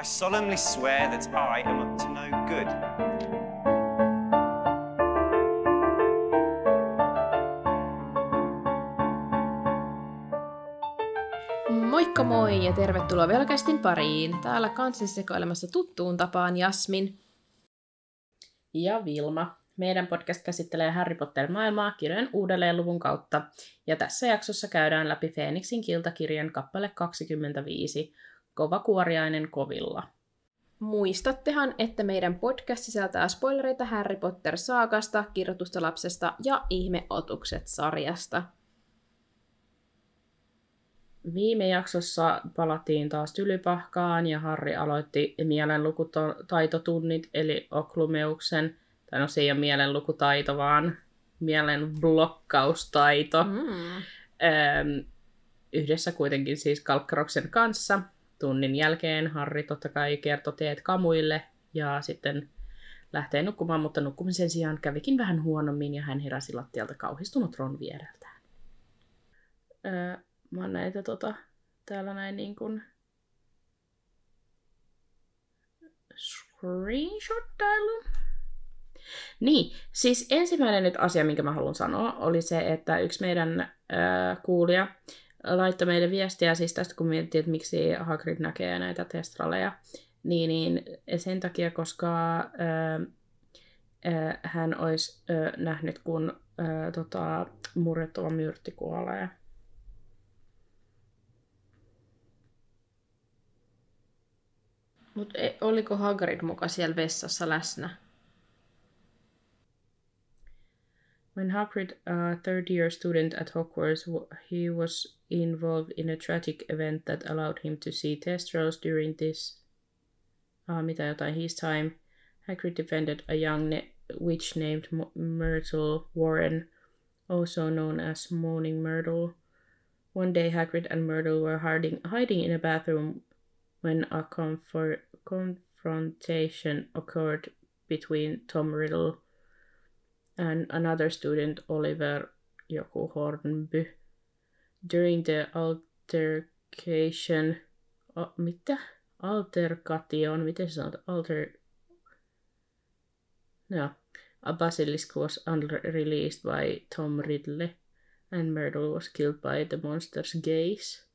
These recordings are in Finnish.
I solemnly swear that I am up to no good. Moikka moi ja tervetuloa Velkästin pariin. Täällä kanssasi sekoilemassa tuttuun tapaan Jasmin. Ja Vilma. Meidän podcast käsittelee Harry Potter-maailmaa kirjojen uudelleen luvun kautta. Ja tässä jaksossa käydään läpi Feeniksin kiltakirjan kappale 25, Kovakuoriainen kovilla. Muistattehan, että meidän podcast sisältää spoilereita Harry Potter-saakasta, kirjoitusta lapsesta ja ihmeotukset-sarjasta. Viime jaksossa palattiin taas tylypahkaan ja Harri aloitti mielenlukutaitotunnit eli oklumeuksen. Tai no se ei ole mielenlukutaito, vaan mielenblokkaustaito. Mm. Öm, yhdessä kuitenkin siis Kalkkaroksen kanssa. Tunnin jälkeen Harri totta kai kertoi teet kamuille ja sitten lähtee nukkumaan, mutta nukkumisen sijaan kävikin vähän huonommin ja hän heräsi lattialta kauhistunut Ron viereltään. Öö, mä oon näitä tota, täällä näin niin kuin screenshottailu. Niin, siis ensimmäinen nyt asia, minkä mä haluan sanoa, oli se, että yksi meidän äh, kuulija laittoi meille viestiä siis tästä, kun miettii, että miksi Hagrid näkee näitä testraleja, niin, niin sen takia, koska äh, äh, hän olisi äh, nähnyt, kun äh, tota, murrettava myrtti kuolee. Mutta oliko Hagrid muka siellä vessassa läsnä? When Hagrid, a third year student at Hogwarts, he was involved in a tragic event that allowed him to see Testrals during this, uh, mitä jotain, his time. Hagrid defended a young ne- witch named M- Myrtle Warren, also known as Moaning Myrtle. One day, Hagrid and Myrtle were hiding, hiding in a bathroom when a confrontation occurred between Tom Riddle and another student, Oliver joku Hornby. During the altercation, oh, mitä? Altercation, miten se sanotaan? Alter... No, a basilisk was unreleased by Tom Riddle, and Myrtle was killed by the monster's gaze.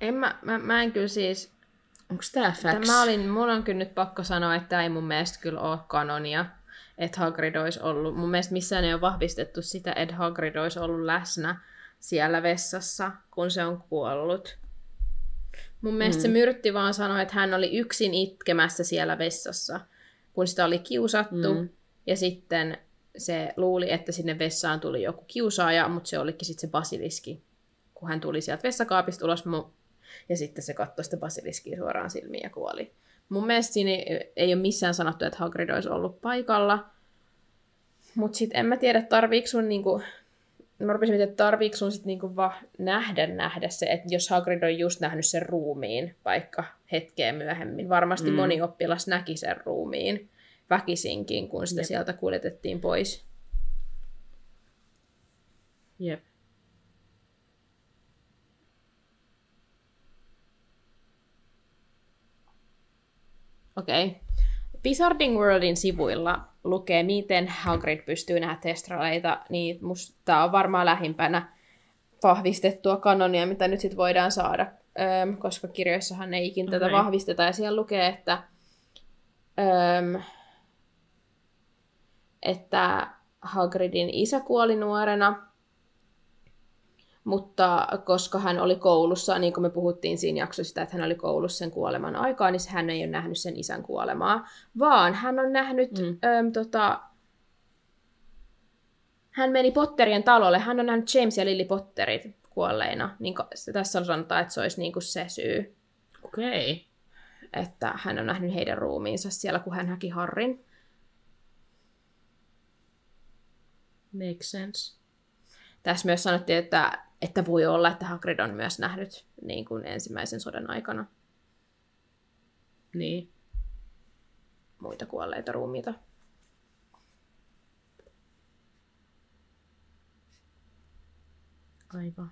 En mä, mä, mä en kyllä siis... Onko tää facts? Mä olin, mun on kyllä nyt pakko sanoa, että tämä ei mun mielestä kyllä ole kanonia, että Hagrid olisi ollut. Mun mielestä missään ei ole vahvistettu sitä, että Hagrid olisi ollut läsnä siellä vessassa, kun se on kuollut. Mun mielestä mm. se myrtti vaan sanoi, että hän oli yksin itkemässä siellä vessassa, kun sitä oli kiusattu. Mm. Ja sitten se luuli, että sinne vessaan tuli joku kiusaaja, mutta se olikin sitten se basiliski. Kun hän tuli sieltä vessakaapista ulos, ja sitten se katsoi sitä basiliskia suoraan silmiin ja kuoli. Mun mielestä siinä ei, ei ole missään sanottu, että Hagrid olisi ollut paikalla. Mutta sitten en mä tiedä, tarviiko sun niinku... Mä rupesin miettimään, että tarviiko sun sit niinku vaan nähdä nähdä se, että jos Hagrid on just nähnyt sen ruumiin vaikka hetkeä myöhemmin. Varmasti mm. moni oppilas näki sen ruumiin väkisinkin, kun sitä Jep. sieltä kuljetettiin pois. Jep. Okei. Okay. Wizarding Worldin sivuilla lukee, miten Hagrid pystyy nähdä testraleita, niin musta on varmaan lähimpänä vahvistettua kanonia, mitä nyt sit voidaan saada, öm, koska kirjoissahan ei ikin okay. tätä vahvisteta, ja siellä lukee, että, öm, että Hagridin isä kuoli nuorena, mutta koska hän oli koulussa, niin kuin me puhuttiin siinä jaksossa että hän oli koulussa sen kuoleman aikaa, niin hän ei ole nähnyt sen isän kuolemaa, vaan hän on nähnyt, mm. äm, tota, hän meni Potterien talolle, hän on nähnyt James ja Lily Potterit kuolleina, niin tässä on sanotaan, että se olisi niin kuin se syy. Okei. Okay. Että hän on nähnyt heidän ruumiinsa siellä, kun hän häki Harrin. Makes sense. Tässä myös sanottiin, että että voi olla, että Hagrid on myös nähnyt niin kuin ensimmäisen sodan aikana niin. muita kuolleita ruumiita. Aivan.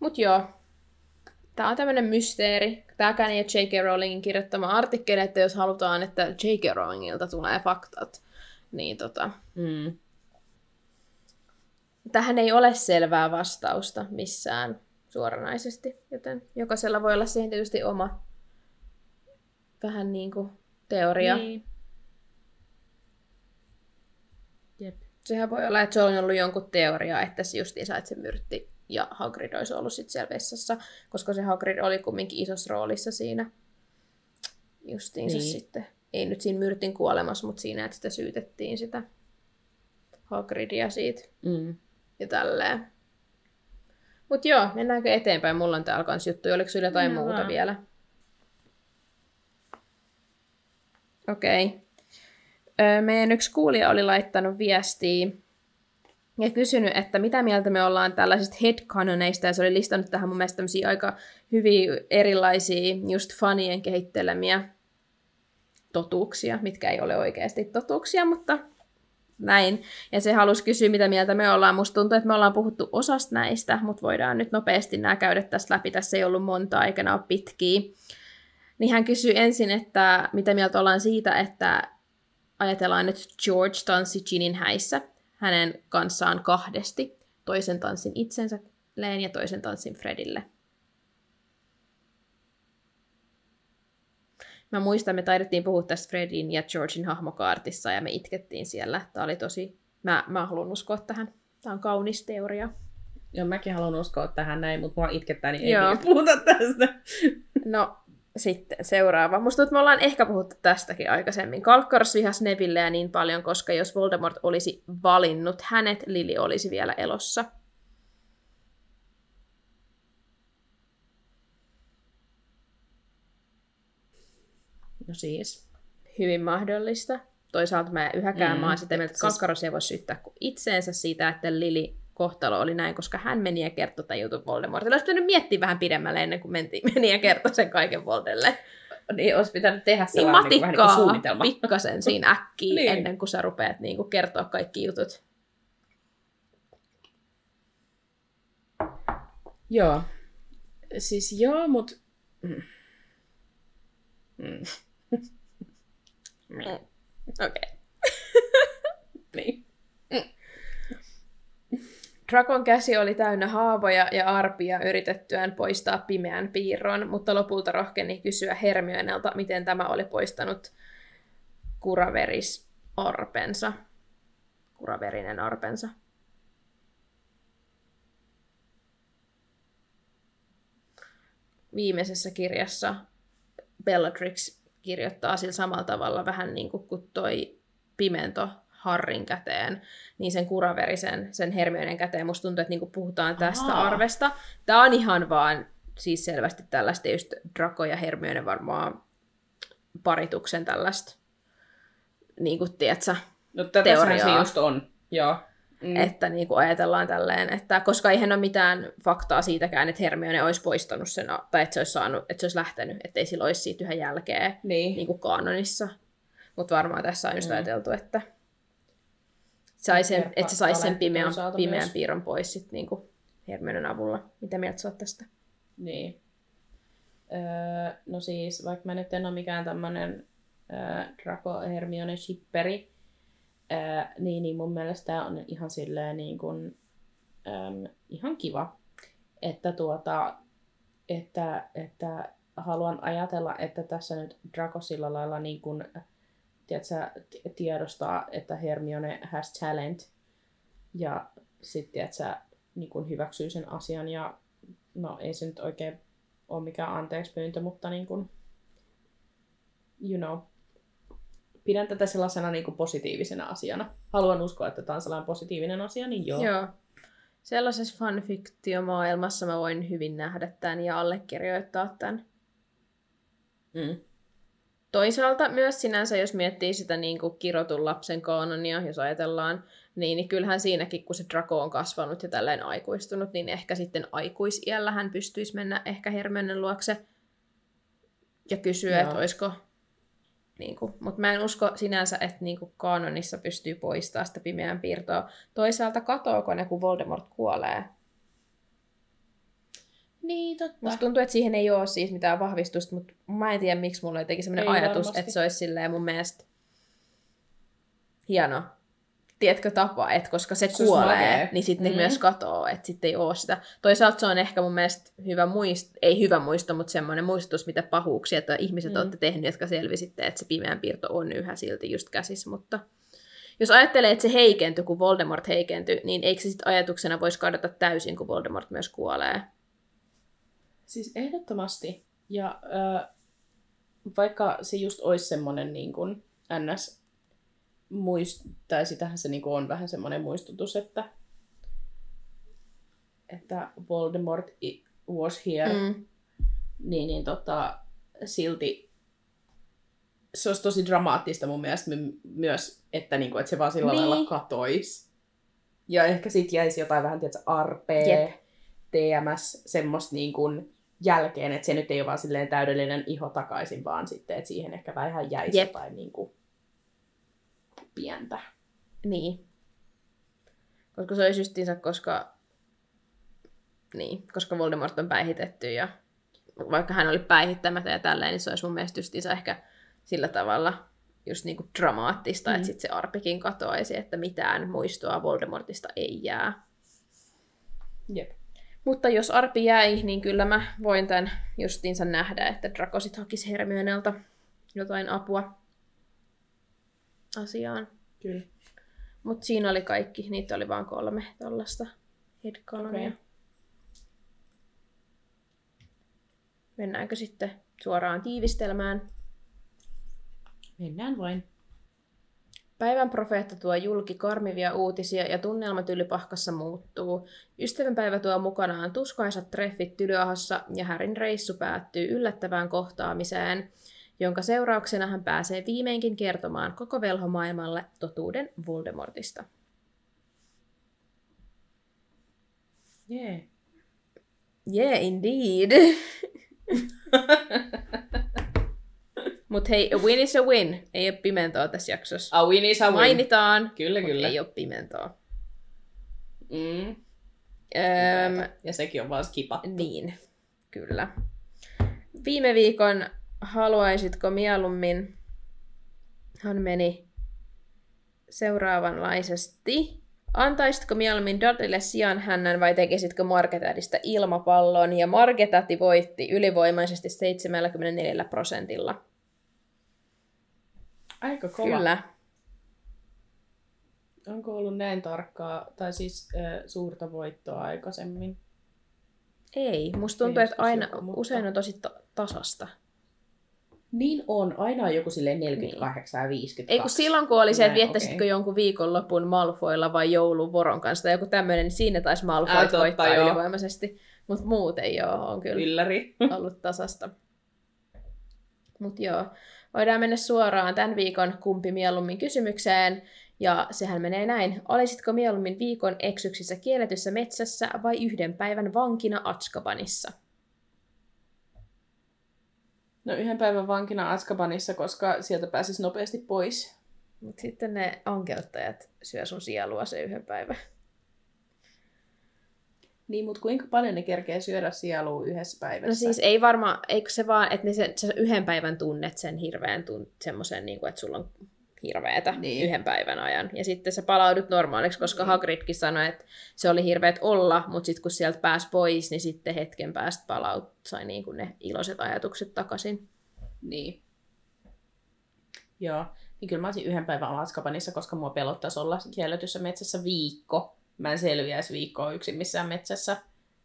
Mut joo, tää on tämmönen mysteeri. Tääkään ei ole J.K. Rowlingin kirjoittama artikkeli, että jos halutaan, että J.K. Rowlingilta tulee faktat, niin tota, Mm. Tähän ei ole selvää vastausta missään suoranaisesti, joten jokaisella voi olla siihen tietysti oma vähän niin kuin teoria. Niin. Jep. Sehän voi olla, että se on ollut jonkun teoria, että se justiinsa, että se myrtti ja Hagrid olisi ollut sitten siellä vessassa, koska se Hagrid oli kumminkin isossa roolissa siinä justiinsa Niin. sitten. Ei nyt siinä myrtin kuolemassa, mutta siinä, että sitä syytettiin sitä Hagridia siitä Mm. Ja tälleen. Mut joo, mennäänkö eteenpäin? Mulla on täällä kans juttuja. Oliko sulla jotain Mennään muuta vaan. vielä? Okei. Okay. Meidän yksi kuulija oli laittanut viestiä ja kysynyt, että mitä mieltä me ollaan tällaisista headcanoneista, ja se oli listannut tähän mun mielestä tämmöisiä aika hyviä erilaisia just fanien kehittelemiä totuuksia, mitkä ei ole oikeasti totuuksia, mutta näin. Ja se halusi kysyä, mitä mieltä me ollaan. Musta tuntuu, että me ollaan puhuttu osasta näistä, mutta voidaan nyt nopeasti nämä käydä tästä läpi. Tässä ei ollut monta nämä ole pitkiä. Niin hän kysyi ensin, että mitä mieltä ollaan siitä, että ajatellaan, että George tanssi Ginin häissä hänen kanssaan kahdesti. Toisen tanssin itsensä Leen ja toisen tanssin Fredille. Mä muistan, me taidettiin puhua tästä Fredin ja Georgin hahmokaartissa ja me itkettiin siellä. Tämä oli tosi... Mä, mä haluan uskoa tähän. Tämä on kaunis teoria. Joo, mäkin haluan uskoa tähän näin, mutta mua itkettää, niin ei Joo. Puhuta tästä. No, sitten seuraava. Musta tuntuu, että me ollaan ehkä puhuttu tästäkin aikaisemmin. Kalkkars vihas Nevilleä niin paljon, koska jos Voldemort olisi valinnut hänet, Lili olisi vielä elossa. No siis. Hyvin mahdollista. Toisaalta mä en yhäkään Mm, mä oon sitä mieltä, että siis- Kalkkaros ei voi syyttää kuin itseensä siitä, että Lili kohtalo oli näin, koska hän meni ja kertoi tämän jutun Voldemortille. Olisi pitänyt miettiä vähän pidemmälle ennen kuin menti, meni ja kertoi sen kaiken Voldelle. Niin, olisi pitänyt tehdä Niin sellainen niin vähän niin kuin matikkaa suunnitelma. pikkasen siinä äkkiä Niin. ennen kuin sä rupeat niin kuin kertoa kaikki jutut. Joo. Siis joo, mut... Mm. Mm. Okei. Okay. Niin. Drakon käsi oli täynnä haavoja ja arpia yritettyään poistaa pimeän piirron, mutta lopulta rohkeni kysyä Hermionelta, miten tämä oli poistanut kuraveris orpensa. Kuraverinen orpensa. Viimeisessä kirjassa Bellatrix kirjoittaa sillä samalla tavalla vähän niin kuin toi pimento Harrin käteen, niin sen kuraverisen, sen Hermionen käteen. Musta tuntuu, että niinku puhutaan tästä Ahaa. arvesta. Tää on ihan vaan siis selvästi tällaista just Draco ja Hermione varmaan parituksen tällaista, niin kuin tiedätkö, No tätähän se just on. Joo. Mm. että niin kuin ajatellaan tälleen, että koska eihän ole mitään faktaa siitäkään, että Hermione olisi poistanut sen, tai että se olisi, saanut, että se olisi lähtenyt, että ei sillä olisi siitä yhden jälkeen niin. niin kuin kaanonissa. Mutta varmaan tässä on just Mm. ajateltu, että, sai sen, että se saisi sen pimeän, pimeän myös. piirron pois sit niin kuin Hermionen avulla. Mitä mieltä sä oot tästä? Niin. Öö, no siis, vaikka mä nyt en ole mikään tämmönen öö, Draco Hermione shipperi, öö, niin, niin mun mielestä on ihan silleen niin kuin, öm, ihan kiva, että tuota, että, että haluan ajatella, että tässä nyt Draco sillä lailla niin kuin, tiedätkö, tiedostaa, että Hermione has talent ja sitten tiedätkö, niin hyväksyy sen asian ja no ei se nyt oikein ole mikään anteeksi pyyntö, mutta niin kuin, you know, pidän tätä sellaisena niin kuin positiivisena asiana. Haluan uskoa, että tämä on sellainen positiivinen asia, niin joo. Joo. Sellaisessa fanfiktiomaailmassa mä voin hyvin nähdä tämän ja allekirjoittaa tämän. Mm. Toisaalta myös sinänsä, jos miettii sitä niin kuin kirotun lapsen kanonia, jos ajatellaan, niin, niin kyllähän siinäkin, kun se Draco on kasvanut ja tälleen aikuistunut, niin ehkä sitten aikuisiällä hän pystyisi mennä ehkä Hermionen luokse ja kysyä, Joo. että olisiko... Niinku. Mutta mä en usko sinänsä, että niinku kanonissa pystyy poistamaan sitä pimeän piirtoa. Toisaalta katoako ne, kun Voldemort kuolee? Niin, totta. Musta tuntuu, että siihen ei ole siis mitään vahvistusta, mutta mä en tiedä, miksi mulla jotenkin sellainen ei ajatus, varmasti. että se olisi silleen mun mielestä hieno Tiedätkö tapa, että koska se, olisi kuolee, makea. niin sitten ne Mm. myös katoo, että sitten ei ole sitä. Toisaalta se on ehkä mun mielestä hyvä muisto, ei hyvä muisto, mutta semmoinen muistutus, mitä pahuuksia, että ihmiset Mm. mm. olette tehnyt, jotka selvisitte, että se pimeän piirto on yhä silti just käsissä, mutta jos ajattelee, että se heikentyi, kun Voldemort heikentyi, niin eikö se sitten ajatuksena voisi kadota täysin, kun Voldemort myös kuolee? Siis ehdottomasti. Ja äh, vaikka se just olisi semmoinen niin kuin ns. Muist, tai sitähän se niin kuin on vähän semmoinen muistutus, että, että Voldemort was here, mm. Niin, niin tota, silti se olisi tosi dramaattista mun mielestä my- myös, että, niin kuin, että se vaan sillä Niin. lailla katoisi. Ja ehkä sit jäisi jotain vähän, tiedätkö, arpea, Jep. TMS, semmoista niin kuin jälkeen, että se nyt ei ole vaan silleen täydellinen iho takaisin, vaan sitten, että siihen ehkä vähän jäisi Jep. jotain niin kuin pientä. Niin. Koska se olisi justiinsa, koska... Niin, koska Voldemort on päihitetty ja vaikka hän oli päihittämättä ja tälleen, niin se olisi mun mielestä justiinsa ehkä sillä tavalla just niinku dramaattista, Mm. että sitten se arpikin katoaisi, että mitään muistoa Voldemortista ei jää. Jep. Mutta jos arpi jäi, niin kyllä mä voin tämän justiinsa nähdä, että Draco sit hakisi Hermionelta jotain apua asiaan. Kyllä. Mutta siinä oli kaikki. Niitä oli vain kolme tuollaista headcanonia. Okei. Mennäänkö sitten suoraan tiivistelmään? Mennään vain. Päivän profeetta tuo julki karmivia uutisia ja tunnelma tylypahkassa muuttuu. Ystävänpäivä tuo mukanaan tuskaisat treffit Tylyahassa ja Härin reissu päättyy yllättävään kohtaamiseen, jonka seurauksena hän pääsee viimeinkin kertomaan koko velhomaailmalle totuuden Voldemortista. Yeah. Yeah, indeed. Mut hei, a win is a win. Ei ole pimentoa tässä jaksossa. A win is a win. Mainitaan, Kyllä, kyllä. ei ole pimentoa. Mm. Öm, Ja sekin on vaan skipattu. niin, kyllä. Viime viikon haluaisitko mieluummin, hän meni seuraavanlaisesti. Antaisitko mieluummin Dudleylle sijan hännän vai tekisitkö Margetadista ilmapallon? Ja Margetati voitti ylivoimaisesti 74 prosentilla. Aika kova. Kyllä. Onko ollut näin tarkkaa, tai siis äh, suurta voittoa aikaisemmin? Ei, musta tuntuu, Ei että aina joku, mutta- usein on tosi ta- tasasta. Niin on, aina on joku silleen 48 ja 52. Ei kun silloin, kun oli se, että viettäisitkö okei. jonkun viikonlopun Malfoilla vai joulun Voron kanssa tai joku tämmöinen, niin siinä taisi Ää, Malfoit totta, voittaa joo. ylivoimaisesti. Mutta muut ei ole, on kyllä Ylläri. ollut tasasta. Mutta joo, voidaan mennä suoraan tämän viikon kumpi mieluummin kysymykseen. Ja sehän menee näin. Olisitko mieluummin viikon eksyksissä kielletyssä metsässä vai yhden päivän vankina Atskabanissa? No yhden päivän vankina Azkabanissa, koska sieltä pääsisi nopeasti pois. Mutta sitten ne ankeuttajat syö sun sielua se yhden päivän. Niin, mutta kuinka paljon ne kerkee syödä sielua yhdessä päivässä? No siis ei varmaan, eikö se vaan, että ne sen, sä yhden päivän tunnet sen hirveän tun, semmoisen, niin kuin, että sulla on hirveetä Niin. yhden päivän ajan. Ja sitten sä palaudut normaaliksi, koska Niin. Hagridkin sanoi, että se oli hirveät olla, mutta sitten kun sieltä pääsi pois, niin sitten hetken päästä palaut, sai niin kuin ne iloiset ajatukset takaisin. Niin. Joo. Niin kyllä mä olisin yhden päivän Azkabanissa, koska mua pelottaisi olla kielletyssä metsässä viikko. Mä en selviäisi viikkoa yksin missään metsässä.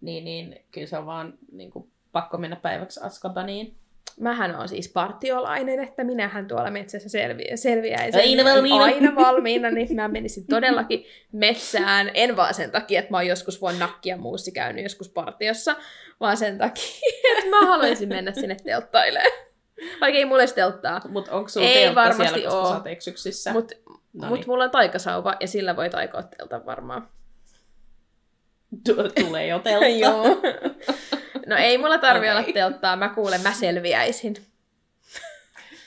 Niin, niin kyllä se on vaan niin kuin, pakko mennä päiväksi Azkabaniin. Mähän on siis partiolainen, että minähän tuolla metsässä selviä, selviäisin. Aina valmiina. Aina valmiina, niin mä menisin todellakin metsään. En vaan sen takia, että mä oon joskus vuonna nakkia muussi käynyt joskus partiossa, vaan sen takia, että mä haluaisin mennä sinne telttailemaan. Vaikka ei mulle edes telttaa. Mutta onko sulla Ei varmasti siellä, koska oo. sä oot eksyksissä? Mutta no mut niin. mulla on taikasauva ja sillä voi taikoa teltan varmaan. Tu- tulee jo teltta. Joo. No ei mulla tarvi olla telttaa, mä kuulen, mä selviäisin.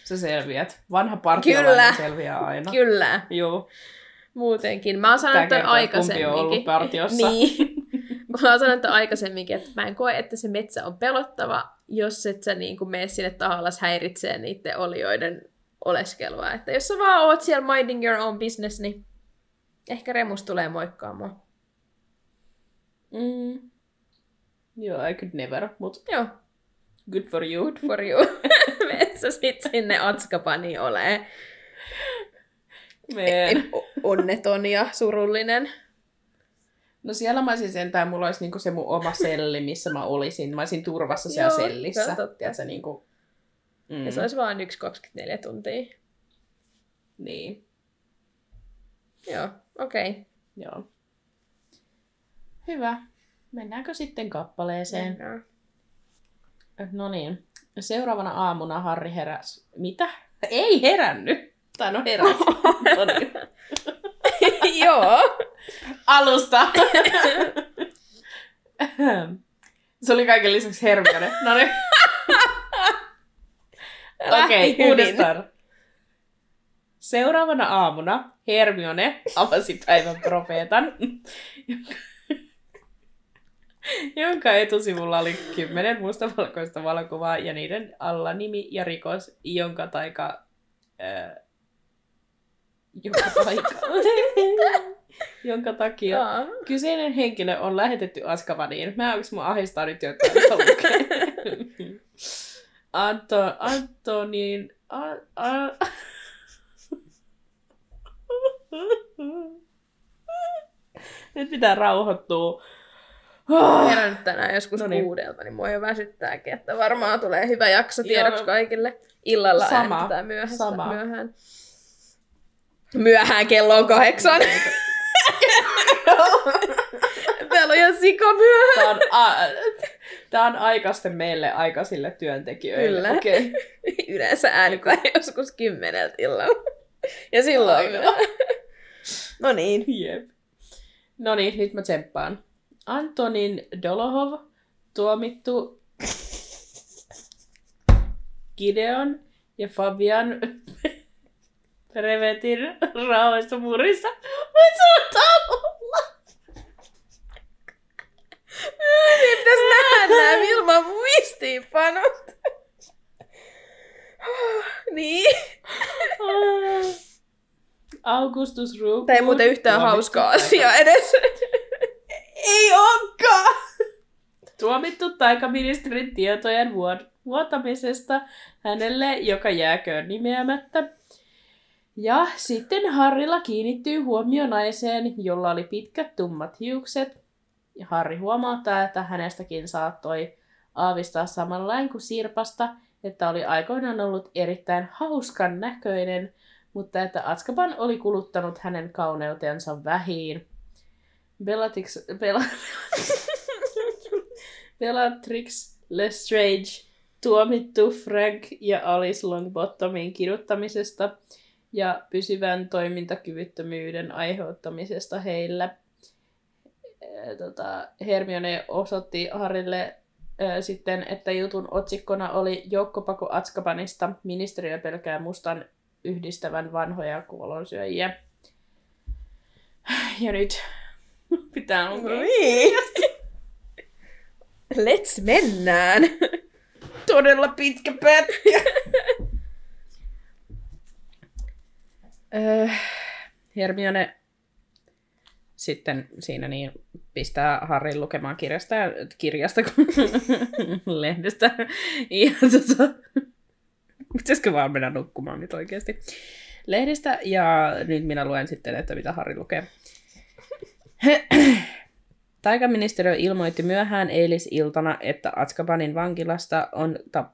Sä selviät. Vanha partiolainen Kyllä. selviää aina. Kyllä, Joo. muutenkin. Mä oon sanonut kertoo, että kumpi on ollut aikaisemminkin. partiossa. Niin. mä oon sanonut aikaisemminkin, että mä en koe, että se metsä on pelottava, jos et sä niin mene sinne tahallas häiritsee niiden olioiden oleskelua. Että jos sä vaan oot siellä minding your own business, niin ehkä Remus tulee moikkaamaan. Mm. Joo, I could never, mut Joo, good for you. good for you. Mene sä sit sinne Atskapaniin olee Man. onneton ja surullinen. No siellä mä olisin sentään, mulla olisi niinku se mun oma selli, missä mä olisin. Mä olisin turvassa siellä Joo, se sellissä. on totta. Tiedätkö, niinku... Mm. Ja se olisi vaan yksi 24 tuntia. Niin, Joo, okei. Okay. joo. Hyvä. Mennäänkö sitten kappaleeseen? Mennään. No niin. Seuraavana aamuna Harri heräs. Mitä? Ei herännyt. Tai no heräs. no niin. Joo. Alusta. Se oli kaiken lisäksi Hermione. No niin. Okei, okay, uudestaan. Seuraavana aamuna Hermione avasi päivän profeetan, jonka etusivulla oli kymmenen mustavalkoista valokuvaa ja niiden alla nimi ja rikos, jonka taika... Ää, jonka taika... jonka takia Jaa. Kyseinen henkilö on lähetetty Askavaniin. Mä onks mun ahistaa nyt jotain. Anto, Antonin... A, a... Nyt pitää rauhoittua. Mä herännyt tänään joskus No no niin. niin. kuudelta, niin mua jo väsyttääkin, että varmaan tulee hyvä jakso tiedoksi kaikille. Illalla Sama, myöhässä, sama. myöhään. Myöhään kello on kahdeksan. Täällä on ihan sika myöhään. Tää on, a, tää on aikaisten meille aikaisille työntekijöille. Kyllä. Okei. Yleensä äänitetään joskus kymmeneltä illalla. Ja silloin. No niin. Jep. No niin, nyt mä tsemppaan. Antonin Dolohov, tuomittu Gideon ja Fabian Prevetin rauhoista murissa. Voit sanoa olla? Niin pitäisi nähdä nämä Vilman muistiinpanot. niin. Augustus Ruukku. Tämä ei muuten yhtään hauskaa asiaa edes. Ei onkaan! Tuomittu taikaministerin tietojen vuotamisesta hänelle, joka jääköön nimeämättä. Ja sitten Harrilla kiinnittyy huomio naiseen, jolla oli pitkät tummat hiukset. Ja Harri huomauttaa, että hänestäkin saattoi aavistaa samanlain kuin Sirpasta, että oli aikoinaan ollut erittäin hauskan näköinen, mutta että Atskaban oli kuluttanut hänen kauneutensa vähiin. Bellatrix, Bella, Bellatrix Lestrange tuomittu Frank ja Alice Longbottomin kiduttamisesta ja pysyvän toimintakyvyttömyyden aiheuttamisesta heillä. Tota, Hermione osoitti Harrille ää, sitten, että jutun otsikkona oli Joukkopako Atskabanista. Ministeriö pelkää mustan yhdistävän vanhoja kuolonsyöjiä. Ja nyt pitää lukea. No niin. Let's mennään. Todella pitkä pätkä. Öö, Hermione sitten siinä niin pistää Harrin lukemaan kirjasta, ja, kirjasta lehdestä. Ja tota, pitäisikö vaan mennä nukkumaan nyt oikeasti? Lehdestä ja nyt minä luen sitten, että mitä Harri lukee. Taikaministeriö ilmoitti myöhään eilisiltana, että Atskabanin vankilasta on ta-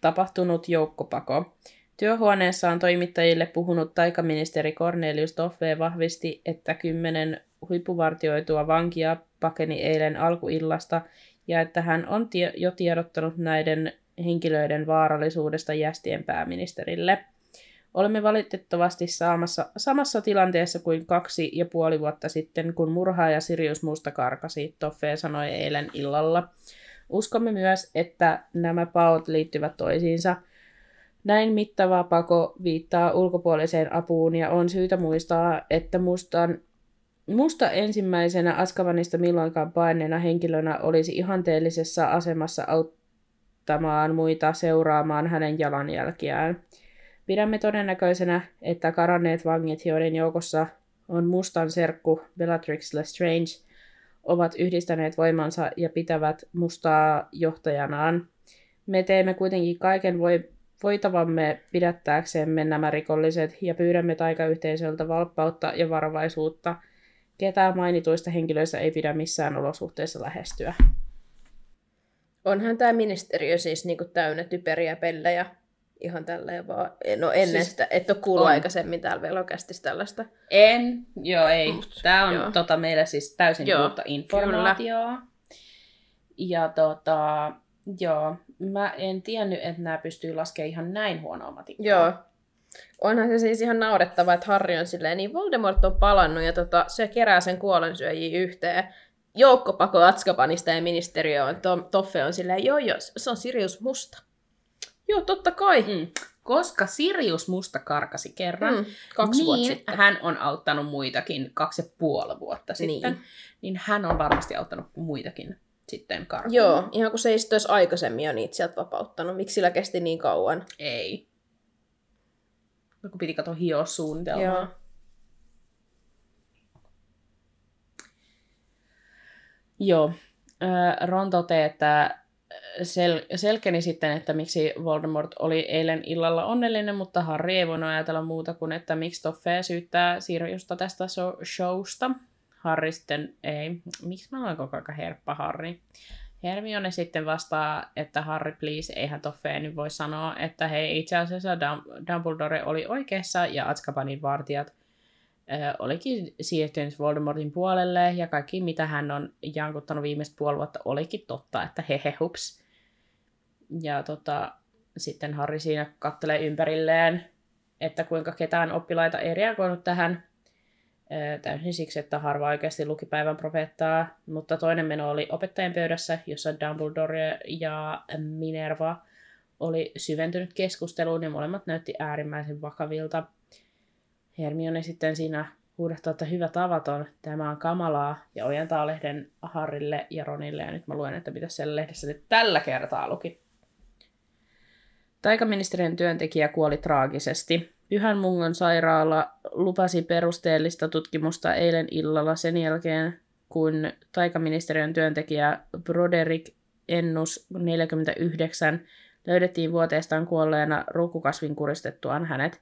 tapahtunut joukkopako. Työhuoneessaan toimittajille puhunut taikaministeri Cornelius Toffe vahvisti, että kymmenen huippuvartioitua vankia pakeni eilen alkuillasta ja että hän on tie- jo tiedottanut näiden henkilöiden vaarallisuudesta jästien pääministerille. Olemme valitettavasti saamassa, samassa tilanteessa kuin kaksi ja puoli vuotta sitten, kun murhaaja Sirius Musta karkasi, Toffe sanoi eilen illalla. Uskomme myös, että nämä paot liittyvät toisiinsa. Näin mittava pako viittaa ulkopuoliseen apuun ja on syytä muistaa, että mustan musta ensimmäisenä Askavanista milloinkaan paineena henkilönä olisi ihanteellisessa asemassa auttamaan muita seuraamaan hänen jalanjälkiään. Pidämme todennäköisenä, että karanneet vangit, joiden joukossa on mustan serkku Bellatrix Lestrange, ovat yhdistäneet voimansa ja pitävät mustaa johtajanaan. Me teemme kuitenkin kaiken voi, voitavamme pidättääksemme nämä rikolliset ja pyydämme taikayhteisöltä valppautta ja varovaisuutta. Ketään mainituista henkilöistä ei pidä missään olosuhteessa lähestyä. Onhan tämä ministeriö siis niinku täynnä typeriä pellejä ihan tälleen vaan. No ennen siis, sitä, et ole kuullut on. aikaisemmin täällä velokästissä tällaista. En, joo ei. Tämä on joo. Tota, meillä siis täysin joo, uutta informaatiota. Kyllä. Ja tota, joo, mä en tiennyt, että nämä pystyy laskemaan ihan näin huonoa matikkaa. Joo. Onhan se siis ihan naurettava, että Harry on silleen, niin Voldemort on palannut ja tota, se kerää sen kuolensyöjiä yhteen. Joukkopako Atskabanista ja ministeriö on, Toffe on silleen, joo joo, se on Sirius Musta. Joo, totta kai. Mm. Koska Sirius Musta karkasi kerran, mm, kaksi niin vuotta sitten. hän on auttanut muitakin kaksi ja puoli vuotta sitten, niin. niin hän on varmasti auttanut muitakin sitten karkuun. Joo, ihan kun se ei olisi aikaisemmin jo niitä sieltä vapauttanut. Miksi sillä kesti niin kauan? Ei. No kun piti katsoa hioa suunnitelmaa. Joo. Joo. Ron toteaa, että sel- selkeni sitten, että miksi Voldemort oli eilen illalla onnellinen, mutta Harry ei voinut ajatella muuta kuin, että miksi Toffe syyttää Siriusta tästä so- showsta. Harry sitten ei. Miksi mä olen koko ajan herppa Harry? Hermione sitten vastaa, että Harry please, eihän Toffe nyt voi sanoa, että hei itse asiassa Dumbledore oli oikeassa ja Azkabanin vartijat olikin siirtynyt Voldemortin puolelle ja kaikki mitä hän on jankuttanut viimeistä puoli vuotta olikin totta, että hehe hups. Ja tota, sitten Harry siinä kattelee ympärilleen, että kuinka ketään oppilaita ei reagoinut tähän. Täysin siksi, että harva oikeasti luki päivän profeettaa, mutta toinen meno oli opettajan pöydässä, jossa Dumbledore ja Minerva oli syventynyt keskusteluun ja molemmat näytti äärimmäisen vakavilta. Hermione sitten siinä huudahtaa, että hyvä tavaton, tämä on kamalaa, ja ojentaa lehden Harrille ja Ronille, ja nyt mä luen, että mitä siellä lehdessä nyt tällä kertaa luki. Taikaministeriön työntekijä kuoli traagisesti. Pyhän Mungon sairaala lupasi perusteellista tutkimusta eilen illalla sen jälkeen, kun taikaministeriön työntekijä Broderick Ennus 49 löydettiin vuoteestaan kuolleena ruukukasvin kuristettuaan hänet.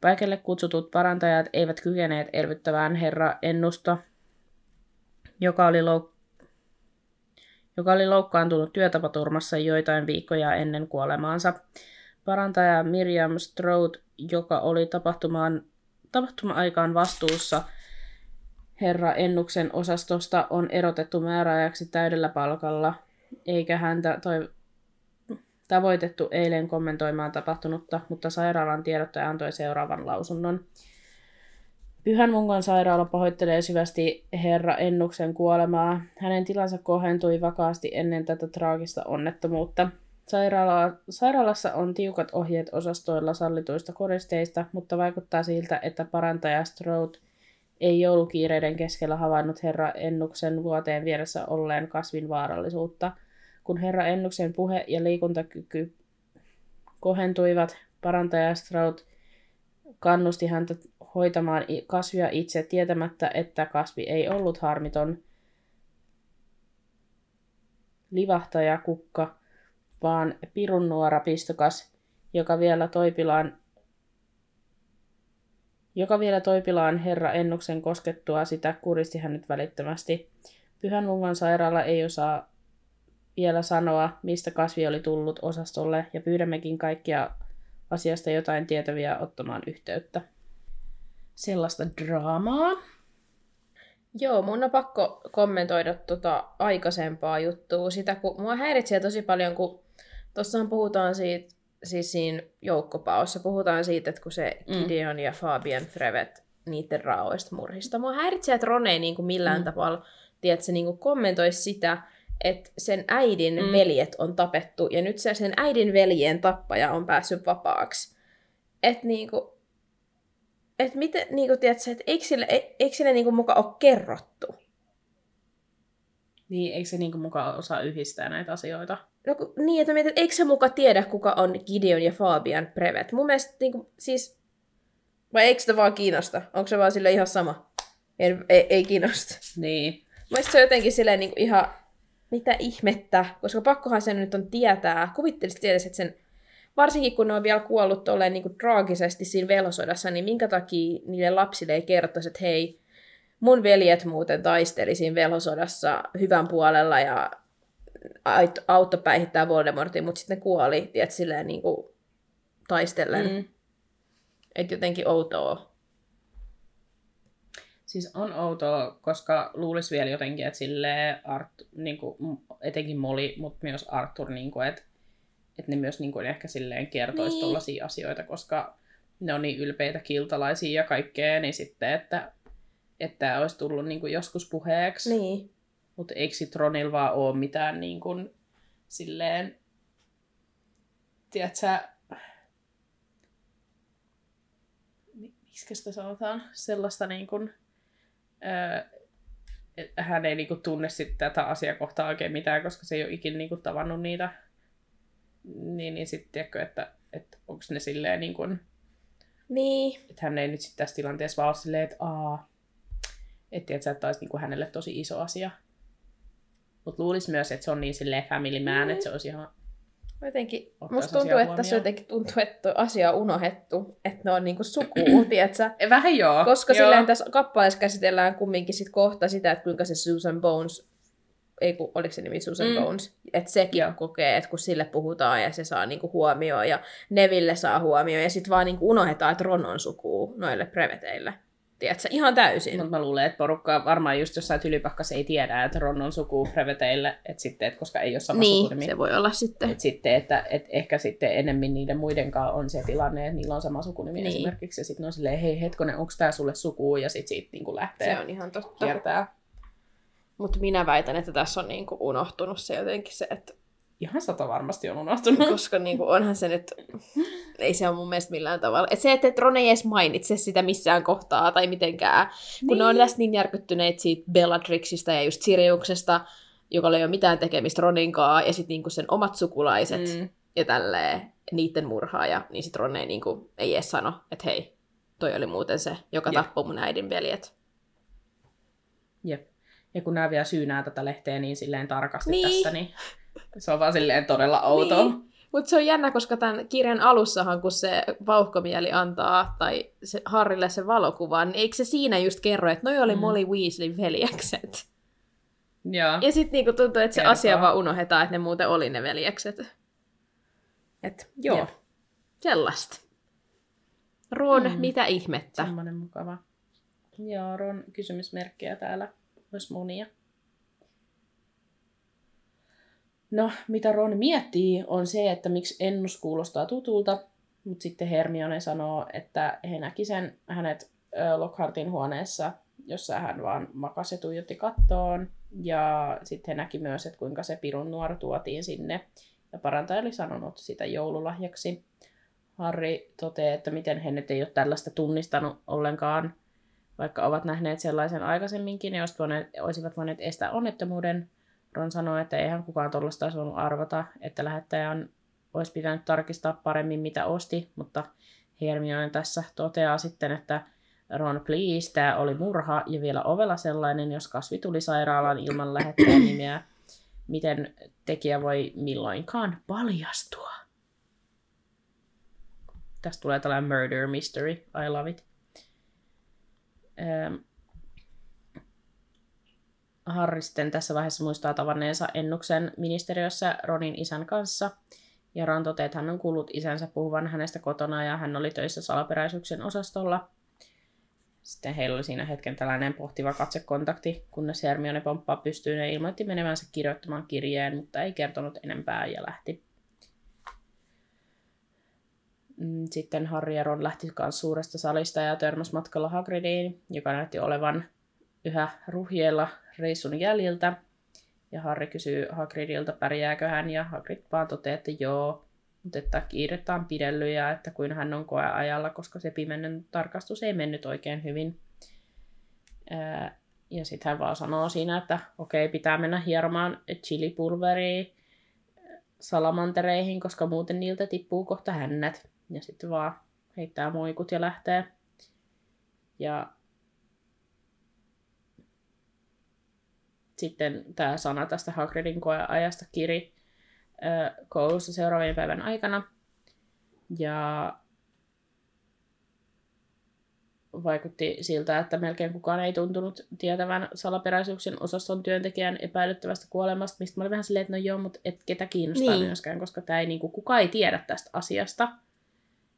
Paikalle kutsutut parantajat eivät kykeneet elvyttävään herra Ennusta, joka oli, louk- joka oli loukkaantunut työtapaturmassa joitain viikkoja ennen kuolemaansa. Parantaja Miriam Strode, joka oli tapahtumaan, tapahtuma-aikaan vastuussa herra Ennuksen osastosta, on erotettu määräajaksi täydellä palkalla, eikä häntä toi, tavoitettu eilen kommentoimaan tapahtunutta, mutta sairaalan tiedottaja antoi seuraavan lausunnon. Pyhän Mungon sairaala pahoittelee syvästi herra Ennuksen kuolemaa. Hänen tilansa kohentui vakaasti ennen tätä traagista onnettomuutta. Sairaala, sairaalassa on tiukat ohjeet osastoilla sallituista koristeista, mutta vaikuttaa siltä, että parantaja Strode ei joulukiireiden keskellä havainnut herra Ennuksen vuoteen vieressä olleen kasvin vaarallisuutta. Kun herra Ennuksen puhe ja liikuntakyky kohentuivat, parantaja Strode kannusti häntä hoitamaan kasvia itse tietämättä, että kasvi ei ollut harmiton livahtaja kukka, vaan pirun nuora pistokas, joka vielä toipilaan joka vielä toipilaan herra Ennuksen koskettua sitä kuristi hänet välittömästi. Pyhän Mungan sairaala ei osaa vielä sanoa, mistä kasvi oli tullut osastolle, ja pyydämmekin kaikkia asiasta jotain tietäviä ottamaan yhteyttä. Sellaista draamaa. Joo, mun on pakko kommentoida tota aikaisempaa juttua. Sitä, kun mua häiritsee tosi paljon, kun tuossahan puhutaan siitä, siis siinä joukkopaossa puhutaan siitä, että kun se mm. Gideon mm. ja Fabian Frevet niiden raoista murhista. Mua häiritsee, että Ron ei niin kuin millään mm. tavalla tiedätkö, niin kuin kommentoisi sitä, että sen äidin mm. veljet on tapettu, ja nyt se sen äidin veljen tappaja on päässyt vapaaksi. Että niinku, että miten, niin kuin, tiedätkö, että eikö sille, e- eikö sille niin kuin muka ole kerrottu? Niin, eikö se niinku mukaan osaa yhdistää näitä asioita? No kun- niin, että mietit, että eikö se muka tiedä, kuka on Gideon ja Fabian Prevet? Mun mielestä niin kuin, siis... Vai eikö sitä vaan kiinnosta? Onko se vaan sille ihan sama? Ei, ei, ei kiinnosta. Niin. Mielestäni se on jotenkin silleen niin kuin ihan... Mitä ihmettä? Koska pakkohan sen nyt on tietää. Kuvittelisit tietysti, että sen... Varsinkin kun ne on vielä kuollut tolleen niin kuin traagisesti siinä velosodassa, niin minkä takia niille lapsille ei kertoisi, että hei, mun veljet muuten taisteli siinä velhosodassa hyvän puolella ja auttoi päihittää Voldemortin, mutta sitten ne kuoli, tiedät, silleen niin kuin taistellen. Mm. Että jotenkin outoa. Siis on outoa, koska luulisi vielä jotenkin, että sille Art, niin kuin, etenkin Molly, mutta myös Arthur, niin kuin, että, että ne myös niin kuin, ehkä silleen kertoisi Niin. tollaisia asioita, koska ne on niin ylpeitä kiltalaisia ja kaikkea, niin sitten, että että tämä olisi tullut niin kuin joskus puheeksi. Niin. Mutta eikö sit Ronilla vaan ole mitään niin kuin, silleen, tiedätkö, mi- miksi sitä sanotaan, sellaista niin kuin, hän ei niin kuin, tunne sit tätä asiakohtaa oikein mitään, koska se ei ole ikinä niin kuin, tavannut niitä. Niin, niin sitten tiedätkö, että, että onko ne silleen niin kuin, Niin. että hän ei nyt sitten tässä tilanteessa vaan ole silleen, että aa, että tiedätkö, että olisi niinku hänelle tosi iso asia. Mutta luulisi myös, että se on niin silleen family man, että se olisi ihan... Jotenkin, Ottaisi musta tuntuu, että huomioon. jotenkin tuntuu, että asia on unohdettu, että ne on niinku tiedätkö? Eh, Vähän joo. Koska joo. silleen tässä kappaleessa käsitellään kumminkin sit kohta sitä, että kuinka se Susan Bones, ei kun, oliko se nimi Susan mm. Bones, että sekin Joo. kokee, että kun sille puhutaan ja se saa niinku huomioon ja Neville saa huomioon ja sitten vaan niinku unohdetaan, että Ron on sukuu noille preveteille. Tiedätkö, ihan täysin. Mutta mä luulen, että porukka varmaan just jossain tylipakkas ei tiedä, että Ron on suku että sitten, että koska ei ole sama niin, sukunimi. se voi olla sitten. Et sitten, että et ehkä sitten enemmän niiden muidenkaan on se tilanne, että niillä on sama sukunimi Niin. niin. esimerkiksi. Ja sitten ne on silleen, hei hetkonen, onko tämä sulle suku? Ja sitten siitä niinku lähtee Se on ihan totta. kiertää. Mutta minä väitän, että tässä on niinku unohtunut se jotenkin se, että Ihan sata varmasti on unohtunut. koska niinku onhan se nyt, ei se ole mun mielestä millään tavalla. Et se, että et Ron ei edes mainitse sitä missään kohtaa tai mitenkään, kun niin. ne on Niin. tästä niin järkyttyneet siitä Bellatrixista ja just Siriuksesta, joka ei ole mitään tekemistä Roninkaan, ja sitten niinku sen omat sukulaiset mm. Mm. ja tälleen, niiden murhaaja, niin sitten Ron ei, niinku, ei edes sano, että hei, toi oli muuten se, joka Jep. tappoi mun äidin veljet. Jep. Ja kun nämä vielä syynää tätä lehteä niin silleen tarkasti Niin. tässä, niin se on vaan silleen todella outoa. Niin. Mutta se on jännä, koska tämän kirjan alussahan, kun se vauhkomieli antaa, tai se Harrille se valokuva, niin eikö se siinä just kerro, että noi oli Mm. Molly Weasleyn veljekset? Joo. Ja sitten niinku tuntuu, että se Kertoo. asia vaan unohdetaan, että ne muuten oli ne veljekset. Et joo, Jep. sellaista. Ron, Mm. mitä ihmettä? Semmoinen mukava. Joo, Ron kysymysmerkkejä täällä olisi monia. No, mitä Ron miettii, on se, että miksi ennus kuulostaa tutulta, mutta sitten Hermione sanoo, että he näki sen hänet Lockhartin huoneessa, jossa hän vaan makasi ja tuijotti kattoon. Ja sitten he näki myös, että kuinka se pirun nuora tuotiin sinne. Ja parantaja oli sanonut sitä joululahjaksi. Harry toteaa, että miten he nyt ei ole tällaista tunnistanut ollenkaan, vaikka ovat nähneet sellaisen aikaisemminkin ja voineet, olisivat voineet estää onnettomuuden. Ron sanoi, että eihän kukaan tuollaista voinut arvata, että lähettäjän olisi pitänyt tarkistaa paremmin, mitä osti, mutta Hermione tässä toteaa sitten, että Ron, please, tämä oli murha ja vielä ovella sellainen, jos kasvi tuli sairaalaan ilman lähettäjän nimeä. Miten tekijä voi milloinkaan paljastua? Tästä tulee tällainen murder mystery. I love it. Ähm. Harry sitten tässä vaiheessa muistaa tavanneensa ennuksen ministeriössä Ronin isän kanssa. Ja Ron toteaa, että hän on kuullut isänsä puhuvan hänestä kotona ja hän oli töissä salaperäisyyksien osastolla. Sitten heillä oli siinä hetken tällainen pohtiva katsekontakti, kunnes Hermione pomppaa pystyyn ja ilmoitti menevänsä kirjoittamaan kirjeen, mutta ei kertonut enempää ja lähti. Mm, Sitten Harry ja Ron lähti myös suuresta salista ja törmäsi matkalla Hagridiin, joka näytti olevan yhä ruhjeella reissun jäljiltä. Ja Harry kysyy Hagridilta, pärjääkö hän, ja Hagrid vaan toteaa, että joo. Mutta että kiirettä on pidellyt ja että kuin hän on koeajalla, koska se pimennen tarkastus ei mennyt oikein hyvin. Ää, ja sitten hän vaan sanoo siinä, että okei, pitää mennä hieromaan chilipulveria salamantereihin, koska muuten niiltä tippuu kohta hännät. Ja sitten vaan heittää moikut ja lähtee. Ja sitten tämä sana tästä Hagridin koeajasta kiri ö, koulussa seuraavien päivän aikana. Ja vaikutti siltä, että melkein kukaan ei tuntunut tietävän salaperäisyyksien osaston työntekijän epäilyttävästä kuolemasta, mistä mä olin vähän silleen, että no joo, mutta et ketä kiinnostaa niin. myöskään, koska tämä ei, niinku, kukaan ei tiedä tästä asiasta.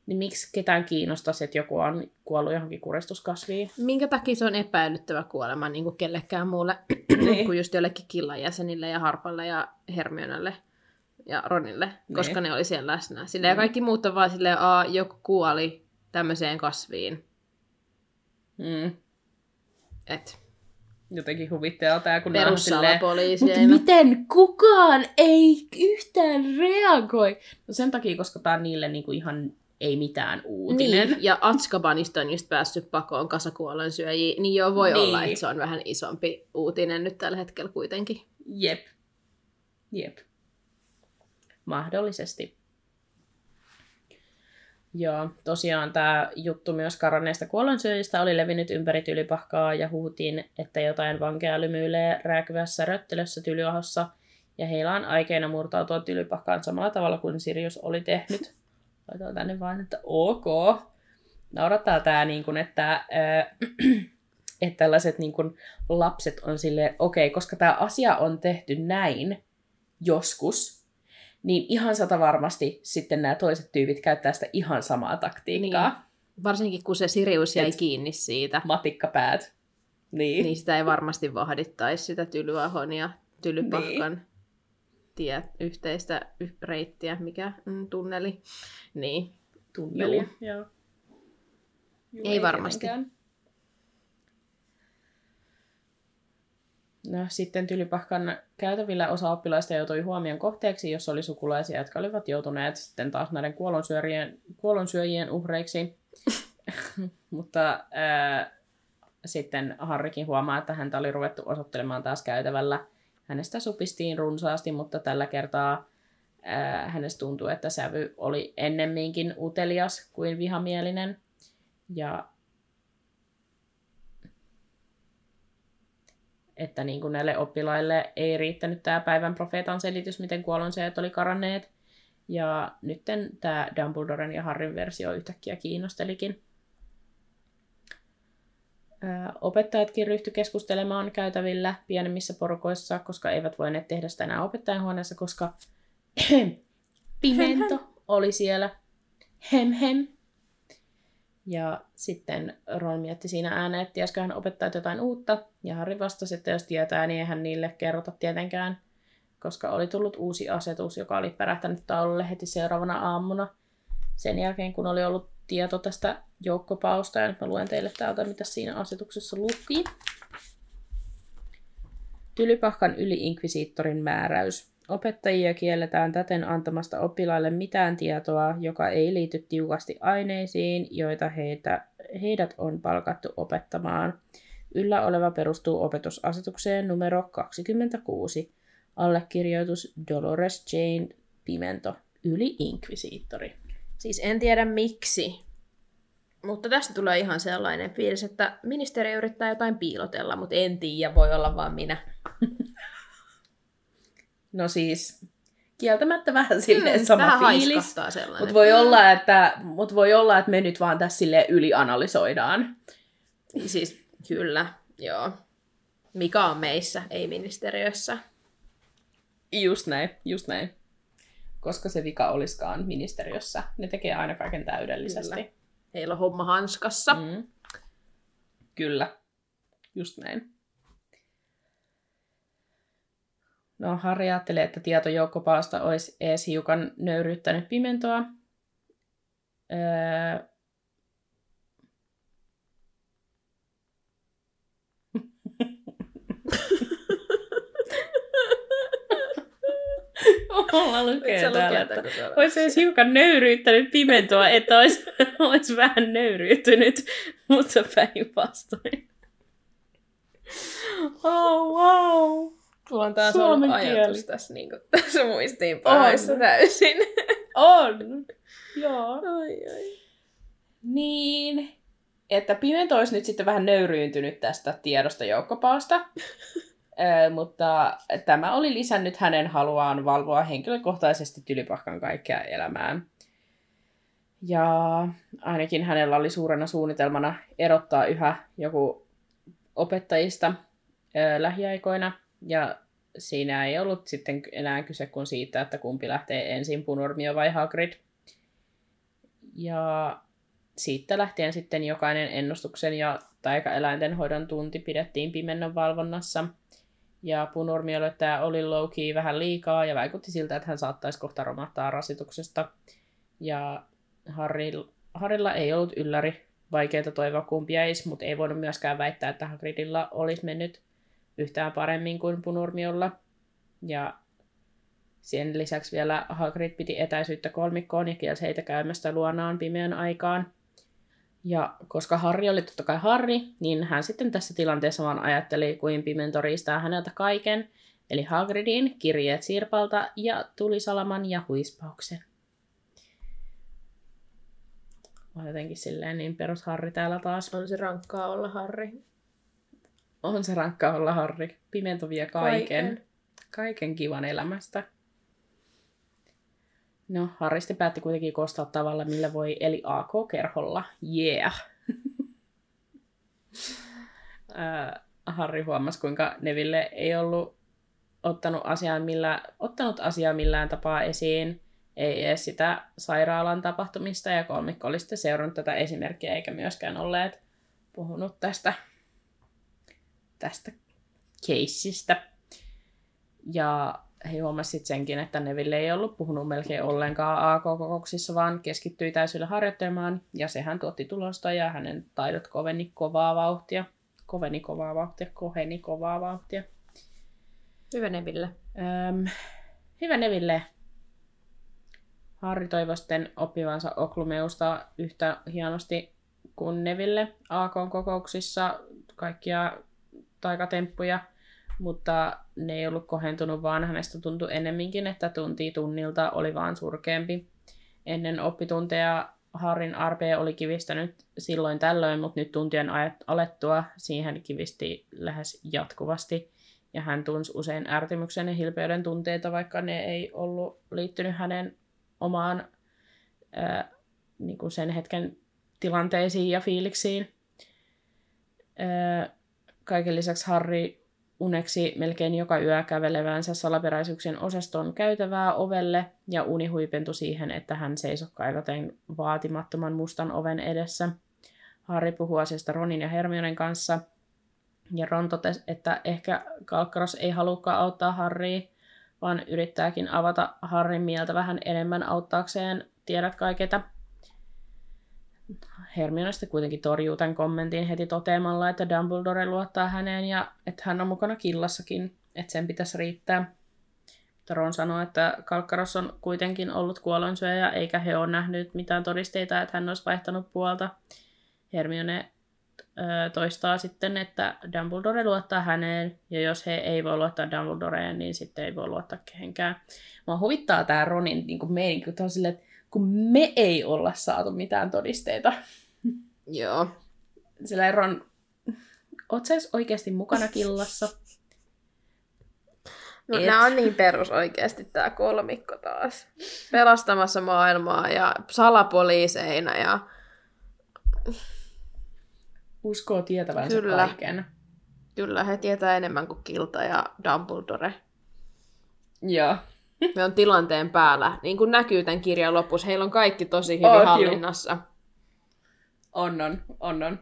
Niin miksi ketään kiinnostaisi, että joku on kuollut johonkin kuristuskasviin? Minkä takia se on epäilyttävä kuolema niin kuin kellekään muulle niin. kuin just jollekin killan jäsenille ja Harpalle ja Hermionelle ja Ronille, niin. koska ne oli siellä läsnä. Silleen, ja kaikki muut on vaan silleen, että joku kuoli tämmöiseen kasviin. Mm. Et. Jotenkin huvittaa tämä, kun Perussalapoliisi. miten kukaan ei yhtään reagoi? No sen takia, koska tämä on niille niinku ihan ei mitään uutinen. Niin, ja Atskabanista on just päässyt pakoon kasakuolen syöjiä, niin joo voi niin. olla, että se on vähän isompi uutinen nyt tällä hetkellä kuitenkin. Jep. Jep. Mahdollisesti. Joo, tosiaan tämä juttu myös karanneista kuollonsyöjistä oli levinnyt ympäri tylypahkaa ja huutiin, että jotain vankeja lymyilee rääkyvässä röttelössä tylyahossa ja heillä on aikeina murtautua tylypahkaan samalla tavalla kuin Sirius oli tehnyt. Laitetaan tänne vain, että ok. Naurattaa tämä, niin kuin, että, äh, että tällaiset niin kuin, lapset on silleen, okei, okay, koska tämä asia on tehty näin joskus, niin ihan sata varmasti sitten nämä toiset tyypit käyttää sitä ihan samaa taktiikkaa. Niin. Varsinkin kun se Sirius jäi Et kiinni siitä. Matikkapäät. Niin. niin sitä ei varmasti vahdittaisi sitä Tylyahon ja Tylypahkan niin. Tie, yhteistä reittiä, mikä mm, tunneli. Niin. Tunneli, joo. joo. Juu, ei, ei varmasti. No, sitten Tylypahkan käytävillä osa oppilaista joutui huomion kohteeksi, jos oli sukulaisia, jotka olivat joutuneet sitten taas näiden kuolonsyöjien, kuolonsyöjien uhreiksi. Mutta ää, sitten Harrikin huomaa, että häntä oli ruvettu osoittelemaan taas käytävällä. Hänestä supistiin runsaasti, mutta tällä kertaa ää, hänestä tuntui, että sävy oli ennemminkin utelias kuin vihamielinen. Ja että niin kuin näille oppilaille ei riittänyt tämä päivän profeetan selitys, miten kuolonseet oli karanneet. Ja nyt tämä Dumbledoren ja Harryn versio yhtäkkiä kiinnostelikin. Opettajatkin ryhtyi keskustelemaan käytävillä pienemmissä porukoissa, koska eivät voineet tehdä sitä enää opettajanhuoneessa, koska Pimento oli siellä. Hem hem. Ja sitten Ron mietti siinä ääneen, että tiesikö hän opettaa jotain uutta. Ja Harry vastasi, että jos tietää, niin eihän niille kerrota tietenkään, koska oli tullut uusi asetus, joka oli pärähtänyt taululle heti seuraavana aamuna. Sen jälkeen, kun oli ollut tieto tästä joukkopausta, ja nyt mä luen teille täältä, mitä siinä asetuksessa luki. Tylypahkan yli-inkvisiittorin määräys. Opettajia kielletään täten antamasta oppilaille mitään tietoa, joka ei liity tiukasti aineisiin, joita heitä, heidät on palkattu opettamaan. Yllä oleva perustuu opetusasetukseen numero 26. Allekirjoitus Dolores Jane Pimento, yli-inkvisiittori. Siis en tiedä miksi, mutta tästä tulee ihan sellainen fiilis, että ministeri yrittää jotain piilotella, mutta en tiedä, voi olla vaan minä. No siis, kieltämättä vähän silleen mm, sama vähän fiilis. Mutta voi, olla, että, mut voi olla, että me nyt vaan tässä sille ylianalysoidaan. Siis kyllä, joo. Mikä on meissä, ei ministeriössä. Just näin, just näin. Koska se vika olisikaan ministeriössä. Ne tekee aina kaiken täydellisesti. Kyllä. Heillä on homma hanskassa. Mm. Kyllä, just näin. No, Harri ajattelee, että tieto joukkopaasta olisi ees hiukan nöyryyttänyt pimentoa. Öö... Mulla lukee täällä, että olisi edes hiukan nöyryyttänyt pimentoa, että olisi, olisi vähän nöyryytynyt, mutta päinvastoin. Oh, wow. Mulla on taas Suomen ollut kieli. ajatus tässä, niin kuin, tässä muistiinpanoissa On. täysin. On. Joo. Ai, ai. Niin, että Pimento olisi nyt sitten vähän nöyryyntynyt tästä tiedosta joukkopaasta. Ö, mutta tämä oli lisännyt hänen haluaan valvoa henkilökohtaisesti Tylypahkan kaikkea elämään. Ja ainakin hänellä oli suurena suunnitelmana erottaa yhä joku opettajista ö, lähiaikoina. Ja siinä ei ollut sitten enää kyse kuin siitä, että kumpi lähtee ensin, Punormio vai Hagrid. Ja siitä lähtien sitten jokainen ennustuksen ja taikaeläinten hoidon tunti pidettiin pimennon valvonnassa. Ja Punormiolle tämä oli low vähän liikaa ja vaikutti siltä, että hän saattaisi kohta romahtaa rasituksesta. Ja Harril, Harrilla ei ollut ylläri vaikeita toivoa kumpi jäisi, mutta ei voinut myöskään väittää, että Hagridilla olisi mennyt yhtään paremmin kuin Punurmiolla. Ja sen lisäksi vielä Hagrid piti etäisyyttä kolmikkoon ja kielsi heitä käymästä luonaan pimeän aikaan. Ja koska Harri oli totta kai Harri, niin hän sitten tässä tilanteessa vaan ajatteli, kuin Pimento riistää häneltä kaiken, eli Hagridin, kirjeet Sirpalta ja tulisalaman ja huispauksen. On jotenkin silleen niin perus Harri täällä taas. On se rankkaa olla Harri. On se rankkaa olla Harri. Pimento vie. Kaiken. Kaiken, kaiken kivan elämästä. No, Harri sitten päätti kuitenkin koostaa tavalla, millä voi, eli AK-kerholla. Yeah! Ää, Harri huomasi, kuinka Neville ei ollut ottanut asiaa, millä, ottanut asiaa millään tapaa esiin, ei edes sitä sairaalan tapahtumista, ja kolmikko oli sitten seurannut tätä esimerkkiä, eikä myöskään olleet puhunut tästä, tästä keissistä. Ja he huomasivat senkin, että Neville ei ollut puhunut melkein ollenkaan AK-kokouksissa, vaan keskittyi täysillä harjoittelemaan, ja sehän tuotti tulosta, ja hänen taidot koveni kovaa vauhtia. Koveni kovaa vauhtia, koheni kovaa vauhtia. Hyvä Neville. Öm, hyvä Neville. Harri toivoi sitten oppivansa Oklumeusta yhtä hienosti kuin Neville AK-kokouksissa kaikkia taikatemppuja, mutta ne ei ollut kohentunut, vaan hänestä tuntui ennemminkin, että tunti tunnilta oli vaan surkeampi. Ennen oppitunteja Harrin RP oli kivistänyt silloin tällöin, mutta nyt tuntien alettua siihen kivisti lähes jatkuvasti. Ja hän tunsi usein ärtymyksen ja hilpeyden tunteita, vaikka ne ei ollut liittynyt hänen omaan ää, niin kuin sen hetken tilanteisiin ja fiiliksiin. Ää, kaiken lisäksi Harri uneksi melkein joka yö kävelevänsä salaperäisyyksien osaston käytävää ovelle ja uni huipentui siihen, että hän seisoi kaivaten vaatimattoman mustan oven edessä. Harri puhui asiasta Ronin ja Hermionen kanssa, ja Ron totesi, että ehkä Kalkkaros ei halukkaan auttaa Harrya, vaan yrittääkin avata Harrin mieltä vähän enemmän auttaakseen tiedät kaiketa. Hermione sitten kuitenkin torjuu tämän kommentin heti toteamalla, että Dumbledore luottaa häneen ja että hän on mukana killassakin, että sen pitäisi riittää. Ron sanoi, että Kalkkaros on kuitenkin ollut kuolonsyöjä, eikä he ole nähnyt mitään todisteita, että hän olisi vaihtanut puolta. Hermione toistaa sitten, että Dumbledore luottaa häneen, ja jos he ei voi luottaa Dumbledoreen, niin sitten ei voi luottaa kehenkään. Mua huvittaa tämä Ronin niin kuin meininki, kun, on silleen, että kun me ei olla saatu mitään todisteita. Joo. Sillä Ron, oot sä oikeasti mukana killassa? No, Et. nämä on niin perus oikeasti tämä kolmikko taas. Pelastamassa maailmaa ja salapoliiseina ja Uskoo tietävänsä Kyllä. kaiken. kyllä he tietää enemmän kuin Kilta ja Dumbledore. Joo. Me on tilanteen päällä. Niin kuin näkyy tämän kirjan lopussa, heillä on kaikki tosi hyvin juu. hallinnassa. On, on, on, on.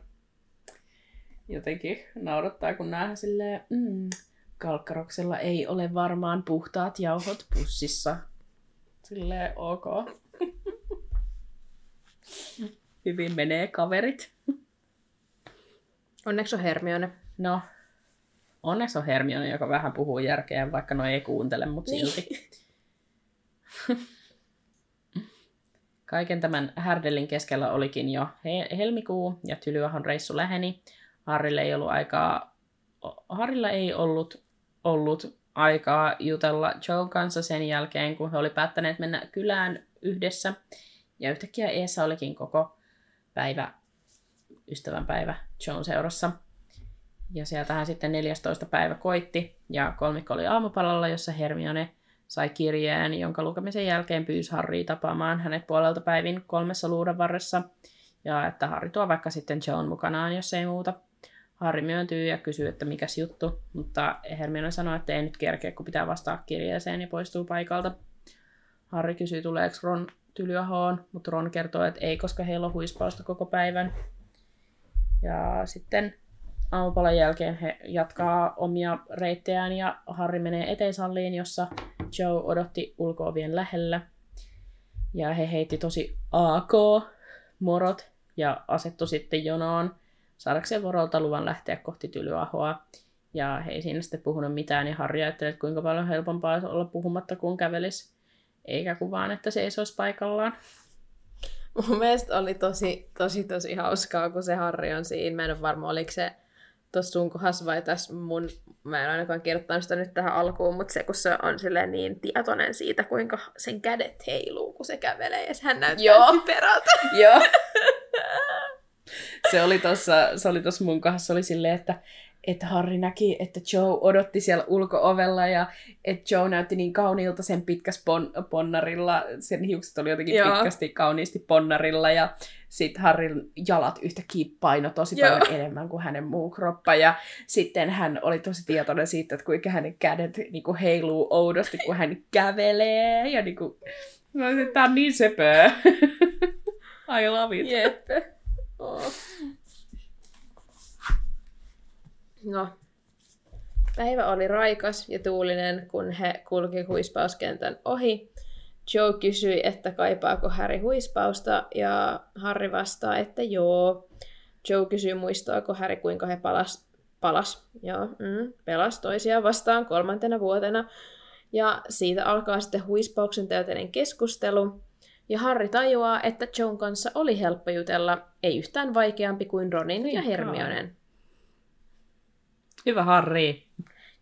Jotenkin naurattaa, kun näähän silleen, mm, Kalkkaroksella ei ole varmaan puhtaat jauhot pussissa. Silleen ok. Hyvin menee kaverit. Onneksi on Hermione. No, onneksi on Hermione, joka vähän puhuu järkeä, vaikka no ei kuuntele, mutta Niin. silti. Kaiken tämän härdelin keskellä olikin jo he- helmikuu ja Tylyahon reissu läheni. Harrille ei ollut aikaa, Harrilla ei ollut, ollut aikaa jutella Joe kanssa sen jälkeen, kun he oli päättäneet mennä kylään yhdessä. Ja yhtäkkiä Eessa olikin koko päivä, ystävänpäivä Joan seurassa. Ja sieltähän sitten 14. päivä koitti, ja kolmikko oli aamupalalla, jossa Hermione sai kirjeen, jonka lukemisen jälkeen pyysi Harry tapaamaan hänet puolelta päivin kolmessa luudan varressa, ja että Harry tuo vaikka sitten Joan mukanaan, jos ei muuta. Harry myöntyy ja kysyy, että mikäs juttu, mutta Hermione sanoi, että ei nyt kerkeä, kun pitää vastaa kirjeeseen ja poistuu paikalta. Harry kysyy, tuleeko Ron Tylyahoon, mutta Ron kertoo, että ei, koska heillä on huispausta koko päivän. Ja sitten aamupalan jälkeen he jatkaa omia reittejään ja Harry menee eteisalliin, jossa Joe odotti ulkoovien lähellä. Ja he heitti tosi AK-morot ja asettu sitten jonoon saadakseen Vorolta luvan lähteä kohti Tylyahoa. Ja he ei siinä sitten puhunut mitään, ja Harry ajatteli, että kuinka paljon helpompaa olisi olla puhumatta kuin kävelisi, eikä kuin vaan, että se olisi paikallaan. Mun mielestä oli tosi, tosi, tosi hauskaa, kun se Harri on siinä. Mä en ole varma, oliko se tuossa sun kohdassa vai tässä mun, mä en ainakaan kirjoittanut sitä nyt tähän alkuun, mutta se kun se on silleen niin tietoinen siitä, kuinka sen kädet heiluu, kun se kävelee ja sehän näyttää Joo. typerältä. Joo. se oli tossa, se oli tossa mun se oli silleen, että että Harry näki, että Joe odotti siellä ulko-ovella ja että Joe näytti niin kauniilta sen pitkäs pon- ponnarilla. Sen hiukset oli jotenkin Joo. pitkästi kauniisti ponnarilla ja sitten Harryn jalat yhtäkkiä paino tosi Joo. paljon enemmän kuin hänen muu kroppa. Ja sitten hän oli tosi tietoinen siitä, että kuinka hänen kädet niinku heiluu oudosti, kun hän kävelee. Ja niinku, mä olisin, että tää on niin söpöä. I love it. Jep. Oh. No. Päivä oli raikas ja tuulinen, kun he kulki huispauskentän ohi. Joe kysyi, että kaipaako Harry huispausta, ja Harry vastaa, että joo. Joe kysyy, muistaako Harry, kuinka he palas, palas, joo, mm, pelas toisiaan vastaan kolmantena vuotena. Ja siitä alkaa sitten huispauksen täyteinen keskustelu. Ja Harry tajuaa, että Joan kanssa oli helppo jutella, ei yhtään vaikeampi kuin Ronin ja Niinpä. Hermionen. Hyvä Harry.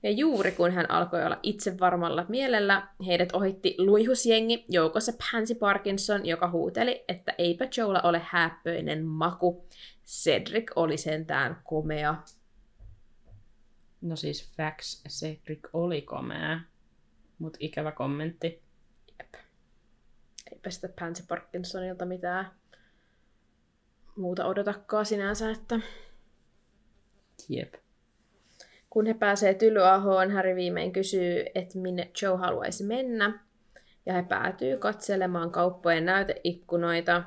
Ja juuri kun hän alkoi olla itse varmalla mielellä, heidät ohitti luihusjengi joukossa Pansy Parkinson, joka huuteli, että eipä Joella ole häppöinen maku. Cedric oli sentään komea. No siis facts, Cedric oli komea. Mut ikävä kommentti. Jep. Eipä sitä Pansy Parkinsonilta mitään muuta odotakaan sinänsä, että Jep. Kun he pääsee Tylyahoon, Harry viimein kysyy, että minne Joe haluaisi mennä. Ja he päätyy katselemaan kauppojen näyteikkunoita.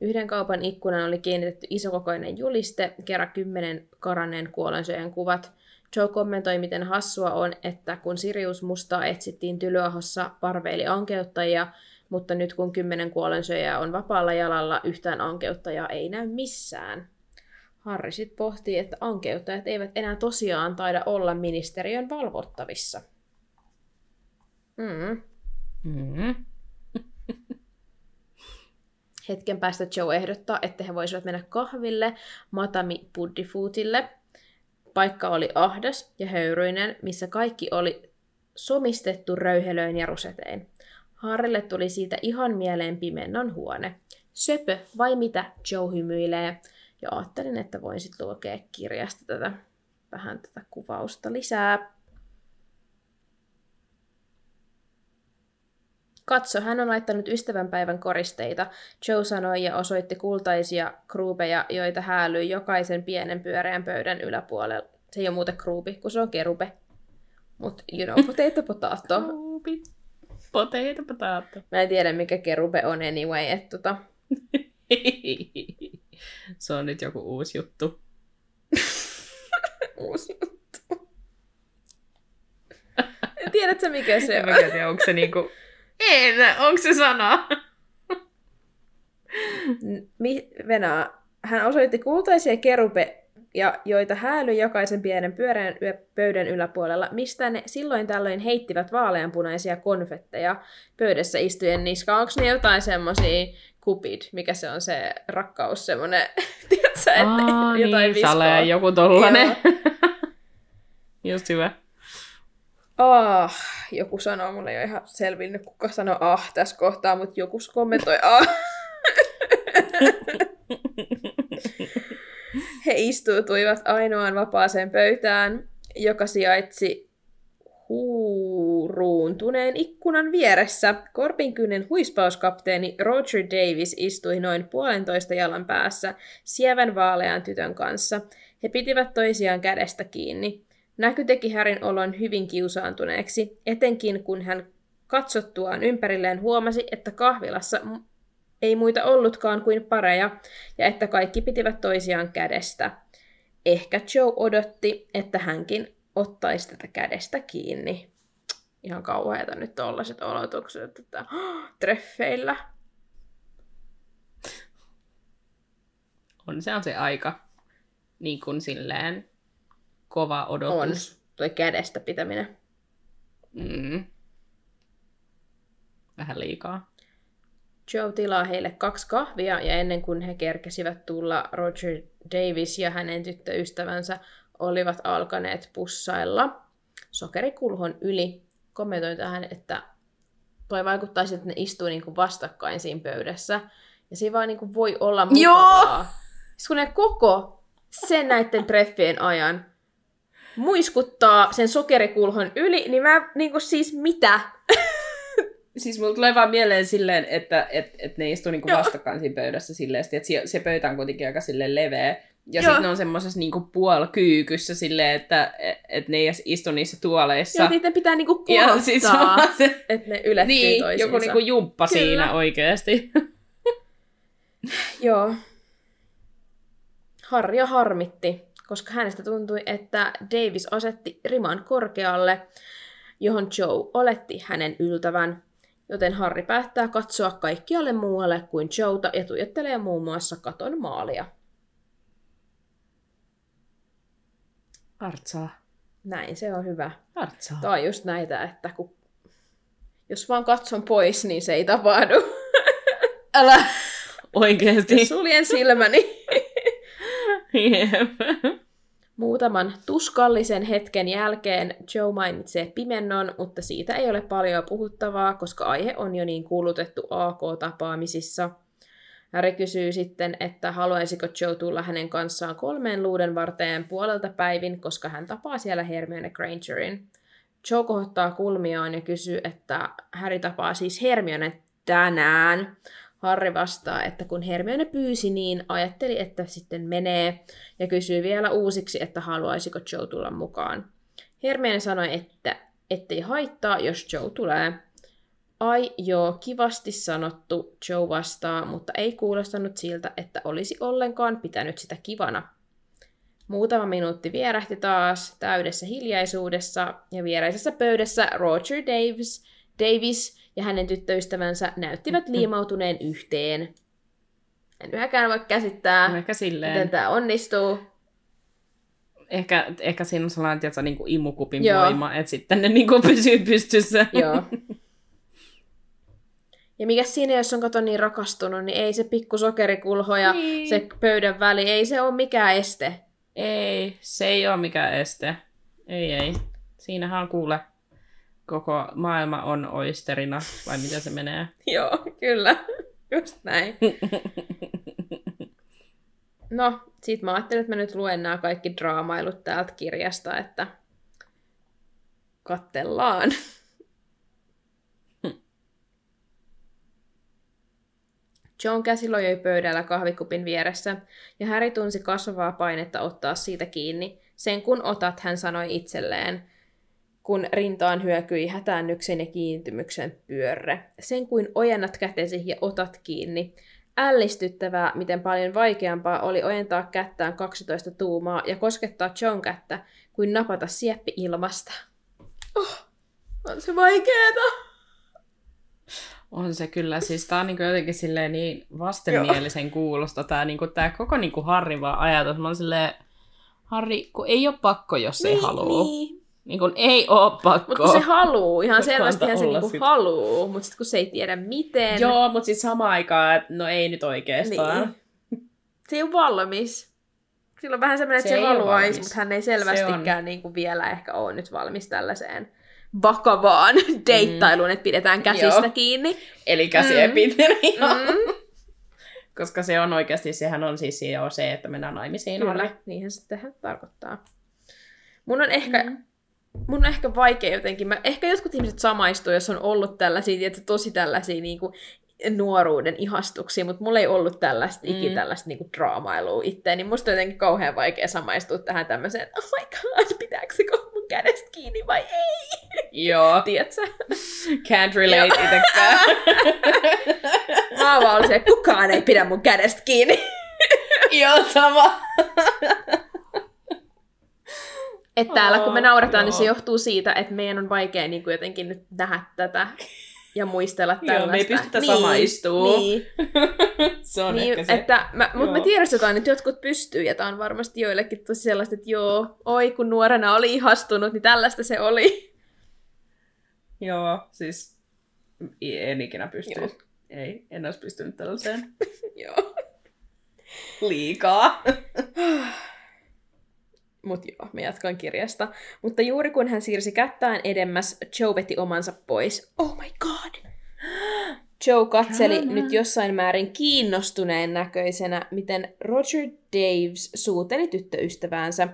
Yhden kaupan ikkunan oli kiinnitetty isokokoinen juliste, kerran kymmenen karanneen kuolensyöjän kuvat. Joe kommentoi, miten hassua on, että kun Sirius Mustaa etsittiin Tylyahossa, parveili ankeuttajia, mutta nyt kun kymmenen kuolensyöjää on vapaalla jalalla, yhtään ankeuttajaa ei näy missään. Harry sitten pohtii, että ankeuttajat eivät enää tosiaan taida olla ministeriön valvottavissa. Mm. Mm-hmm. Hetken päästä Joe ehdottaa, että he voisivat mennä kahville Matami Puddifootille. Paikka oli ahdas ja höyryinen, missä kaikki oli somistettu röyhelöin ja rusetein. Harrille tuli siitä ihan mieleen pimennon huone. Söpö, vai mitä? Joe hymyilee. Ja ajattelin, että voin sitten lukea kirjasta tätä, vähän tätä kuvausta lisää. Katso, hän on laittanut ystävänpäivän koristeita. Joe sanoi ja osoitti kultaisia kruupeja, joita häälyi jokaisen pienen pyöreän pöydän yläpuolella. Se ei ole muuten kruupi, kun se on kerube. Mut you know, potato potato. Ruupi. Potato potato. Mä en tiedä, mikä kerube on anyway, että tota... Se on nyt joku uusi juttu. Uusi juttu. Tiedätkö mikä se En on? mä tiedä, onko se niinku... En, onko se sana? Mi- Venää. Hän osoitti kultaisia kerube ja joita hääly jokaisen pienen pyöreän yö- pöydän yläpuolella, mistä ne silloin tällöin heittivät vaaleanpunaisia konfetteja pöydässä istujen niskaan. Onko ne jotain semmosia Cupid, mikä se on se rakkaus, semmoinen, tiedätkö, että Aa, jotain niin, sale, joku tollanen. Just hyvä. Ah, joku sanoo, mulle ei ole ihan selvinnyt, kuka sanoo ah tässä kohtaa, mutta joku kommentoi ah. He istuutuivat ainoaan vapaaseen pöytään, joka sijaitsi huuruuntuneen ikkunan vieressä. Korpinkynnen huispauskapteeni Roger Davis istui noin puolentoista jalan päässä sievän vaalean tytön kanssa. He pitivät toisiaan kädestä kiinni. Näky teki Härin olon hyvin kiusaantuneeksi, etenkin kun hän katsottuaan ympärilleen huomasi, että kahvilassa ei muita ollutkaan kuin pareja, ja että kaikki pitivät toisiaan kädestä. Ehkä Joe odotti, että hänkin ottaisi tätä kädestä kiinni. Ihan kauheita nyt tollaset olotukset, että treffeillä. On se on se aika niin kuin silleen kova odotus. On. Toi kädestä pitäminen. Mm. Vähän liikaa. Joe tilaa heille kaksi kahvia ja ennen kuin he kerkesivät tulla, Roger Davis ja hänen tyttöystävänsä olivat alkaneet pussailla sokerikulhon yli. Kommentoin tähän, että toi vaikuttaa siltä, että ne istuu niinku vastakkain siinä pöydässä. Ja siinä vaan niinku voi olla mukavaa. Siis kun ne koko sen näiden treffien ajan muiskuttaa sen sokerikulhon yli, niin mä niinku siis mitä? Siis mulla tulee vaan mieleen silleen, että et, et ne istuu niinku Joo. vastakkain siinä pöydässä silleen, että se, se pöytä on kuitenkin aika silleen leveä. Ja Joo. sitten ne on semmoisessa niinku puolkyykyssä silleen, että et, et ne ei istu niissä tuoleissa. Ja niiden pitää niinku ja kohtaa, sit se että ne ylettyy niin, toisiinsa. joku niinku jumppa Kyllä. siinä oikeasti. Joo. Harja harmitti, koska hänestä tuntui, että Davis asetti riman korkealle, johon Joe oletti hänen yltävän, joten Harry päättää katsoa kaikkialle muualle kuin Joeta ja tuijottelee muun muassa katon maalia. Artsaa. Näin se on hyvä. Artsaa. Tämä on just näitä, että kun... jos vaan katson pois, niin se ei tapahdu. Älä oikeesti. Suljen silmäni. Jep. Muutaman tuskallisen hetken jälkeen Joe mainitsee pimennon, mutta siitä ei ole paljon puhuttavaa, koska aihe on jo niin kuulutettu AK-tapaamisissa. Harry kysyy sitten, että haluaisiko Joe tulla hänen kanssaan kolmeen luuden varteen puolelta päivin, koska hän tapaa siellä Hermione Grangerin. Joe kohottaa kulmiaan ja kysyy, että Harry tapaa siis Hermione tänään. Harry vastaa, että kun Hermione pyysi, niin ajatteli, että sitten menee, ja kysyy vielä uusiksi, että haluaisiko Joe tulla mukaan. Hermione sanoi, että ettei haittaa, jos Joe tulee. Ai joo, kivasti sanottu, Joe vastaa, mutta ei kuulostanut siltä, että olisi ollenkaan pitänyt sitä kivana. Muutama minuutti vierähti taas täydessä hiljaisuudessa, ja viereisessä pöydässä Roger Davis, Davis ja hänen tyttöystävänsä näyttivät liimautuneen yhteen. En yhäkään voi käsittää, Ehkä silleen. miten tämä onnistuu. Ehkä, ehkä siinä on sellainen, tiedätkö, niin kuin imukupin Joo. voima, että sitten ne niin kuin pysyy pystyssä. Joo. Ja mikä siinä, jos on kato niin rakastunut, niin ei se pikku sokerikulho ja Niin. se pöydän väli, ei se ole mikään este. Ei, se ei ole mikään este. Ei, ei. Siinähän on kuule, koko maailma on oisterina, vai miten se menee? Joo, kyllä. Just näin. No, sit mä ajattelin, että mä nyt luen nämä kaikki draamailut täältä kirjasta, että kattellaan. John käsi lojoi pöydällä kahvikupin vieressä, ja Harry tunsi kasvavaa painetta ottaa siitä kiinni. Sen kun otat, hän sanoi itselleen, kun rintaan hyökyi hätäännyksen ja kiintymyksen pyörre. Sen kuin ojennat kätesi ja otat kiinni. Ällistyttävää, miten paljon vaikeampaa oli ojentaa kättään 12 tuumaa ja koskettaa John kättä, kuin napata sieppi ilmasta. Oh, on se vaikeeta. On se kyllä, siis tää on niin jotenkin silleen niin vastenmielisen kuulosta tää, niin tää koko niin Harri vaan ajatus. Mä oon silleen, Harri, kun ei ole pakko, jos ei halua. Niin. Niin kun ei ole pakko. Mutta kun se haluu, ihan selvästi se niinku sit. haluu, mutta sitten kun se ei tiedä miten, Joo, mutta sitten samaan aikaan, että no ei nyt oikeastaan. Niin. se ei ole valmis. Sillä on vähän semmoinen, että Se se, haluaisi, mutta hän ei Se selvästikään niin kuin vielä ehkä ole nyt valmis tällaiseen vakavaan deittailuun, että pidetään käsistä Joo. kiinni. Eli käsien Mm. mm. Mm. Koska se on oikeasti, sehän on siis jo se, että mennään naimisiin. Kyllä, niinhän se tehdä tarkoittaa. Mun on ehkä, mm. mun on ehkä vaikea jotenkin. Mä, ehkä jotkut ihmiset samaistuu, jos on ollut tällaisia, että tosi tällaisia niin kuin, nuoruuden ihastuksia, mutta mulla ei ollut tällaista, mm. ikin tällaista niin kuin, draamailua itse, niin musta on jotenkin kauhean vaikea samaistua tähän tämmöiseen, että oh my god, pitääkö se mun kädestä kiinni vai ei? Joo, Tiedätkö? can't relate itsekään. Mä oon vaan se, että kukaan ei pidä mun kädestä kiinni. Joo, sama. Että täällä kun me naurataan, niin se johtuu siitä, että meidän on vaikea niin kuin jotenkin nyt nähdä tätä ja muistella Joo, me ei tällaista. pystytä samaistumaan. Niin, se on niin ehkä se. että mä, mutta me tiedostetaan, että jotkut pystyy, ja tämä on varmasti joillekin tosi sellaista, että joo, oi kun nuorena oli ihastunut, niin tällaista se oli. Joo, siis en ikinä pysty. Joo. Ei, en olisi pystynyt tällaiseen joo. liikaa. Mut joo, me jatkan kirjasta. Mutta juuri kun hän siirsi kättään edemmäs, Joe veti omansa pois. Oh my god! Joe katseli Drama. nyt jossain määrin kiinnostuneen näköisenä, miten Roger Daves suuteli tyttöystäväänsä.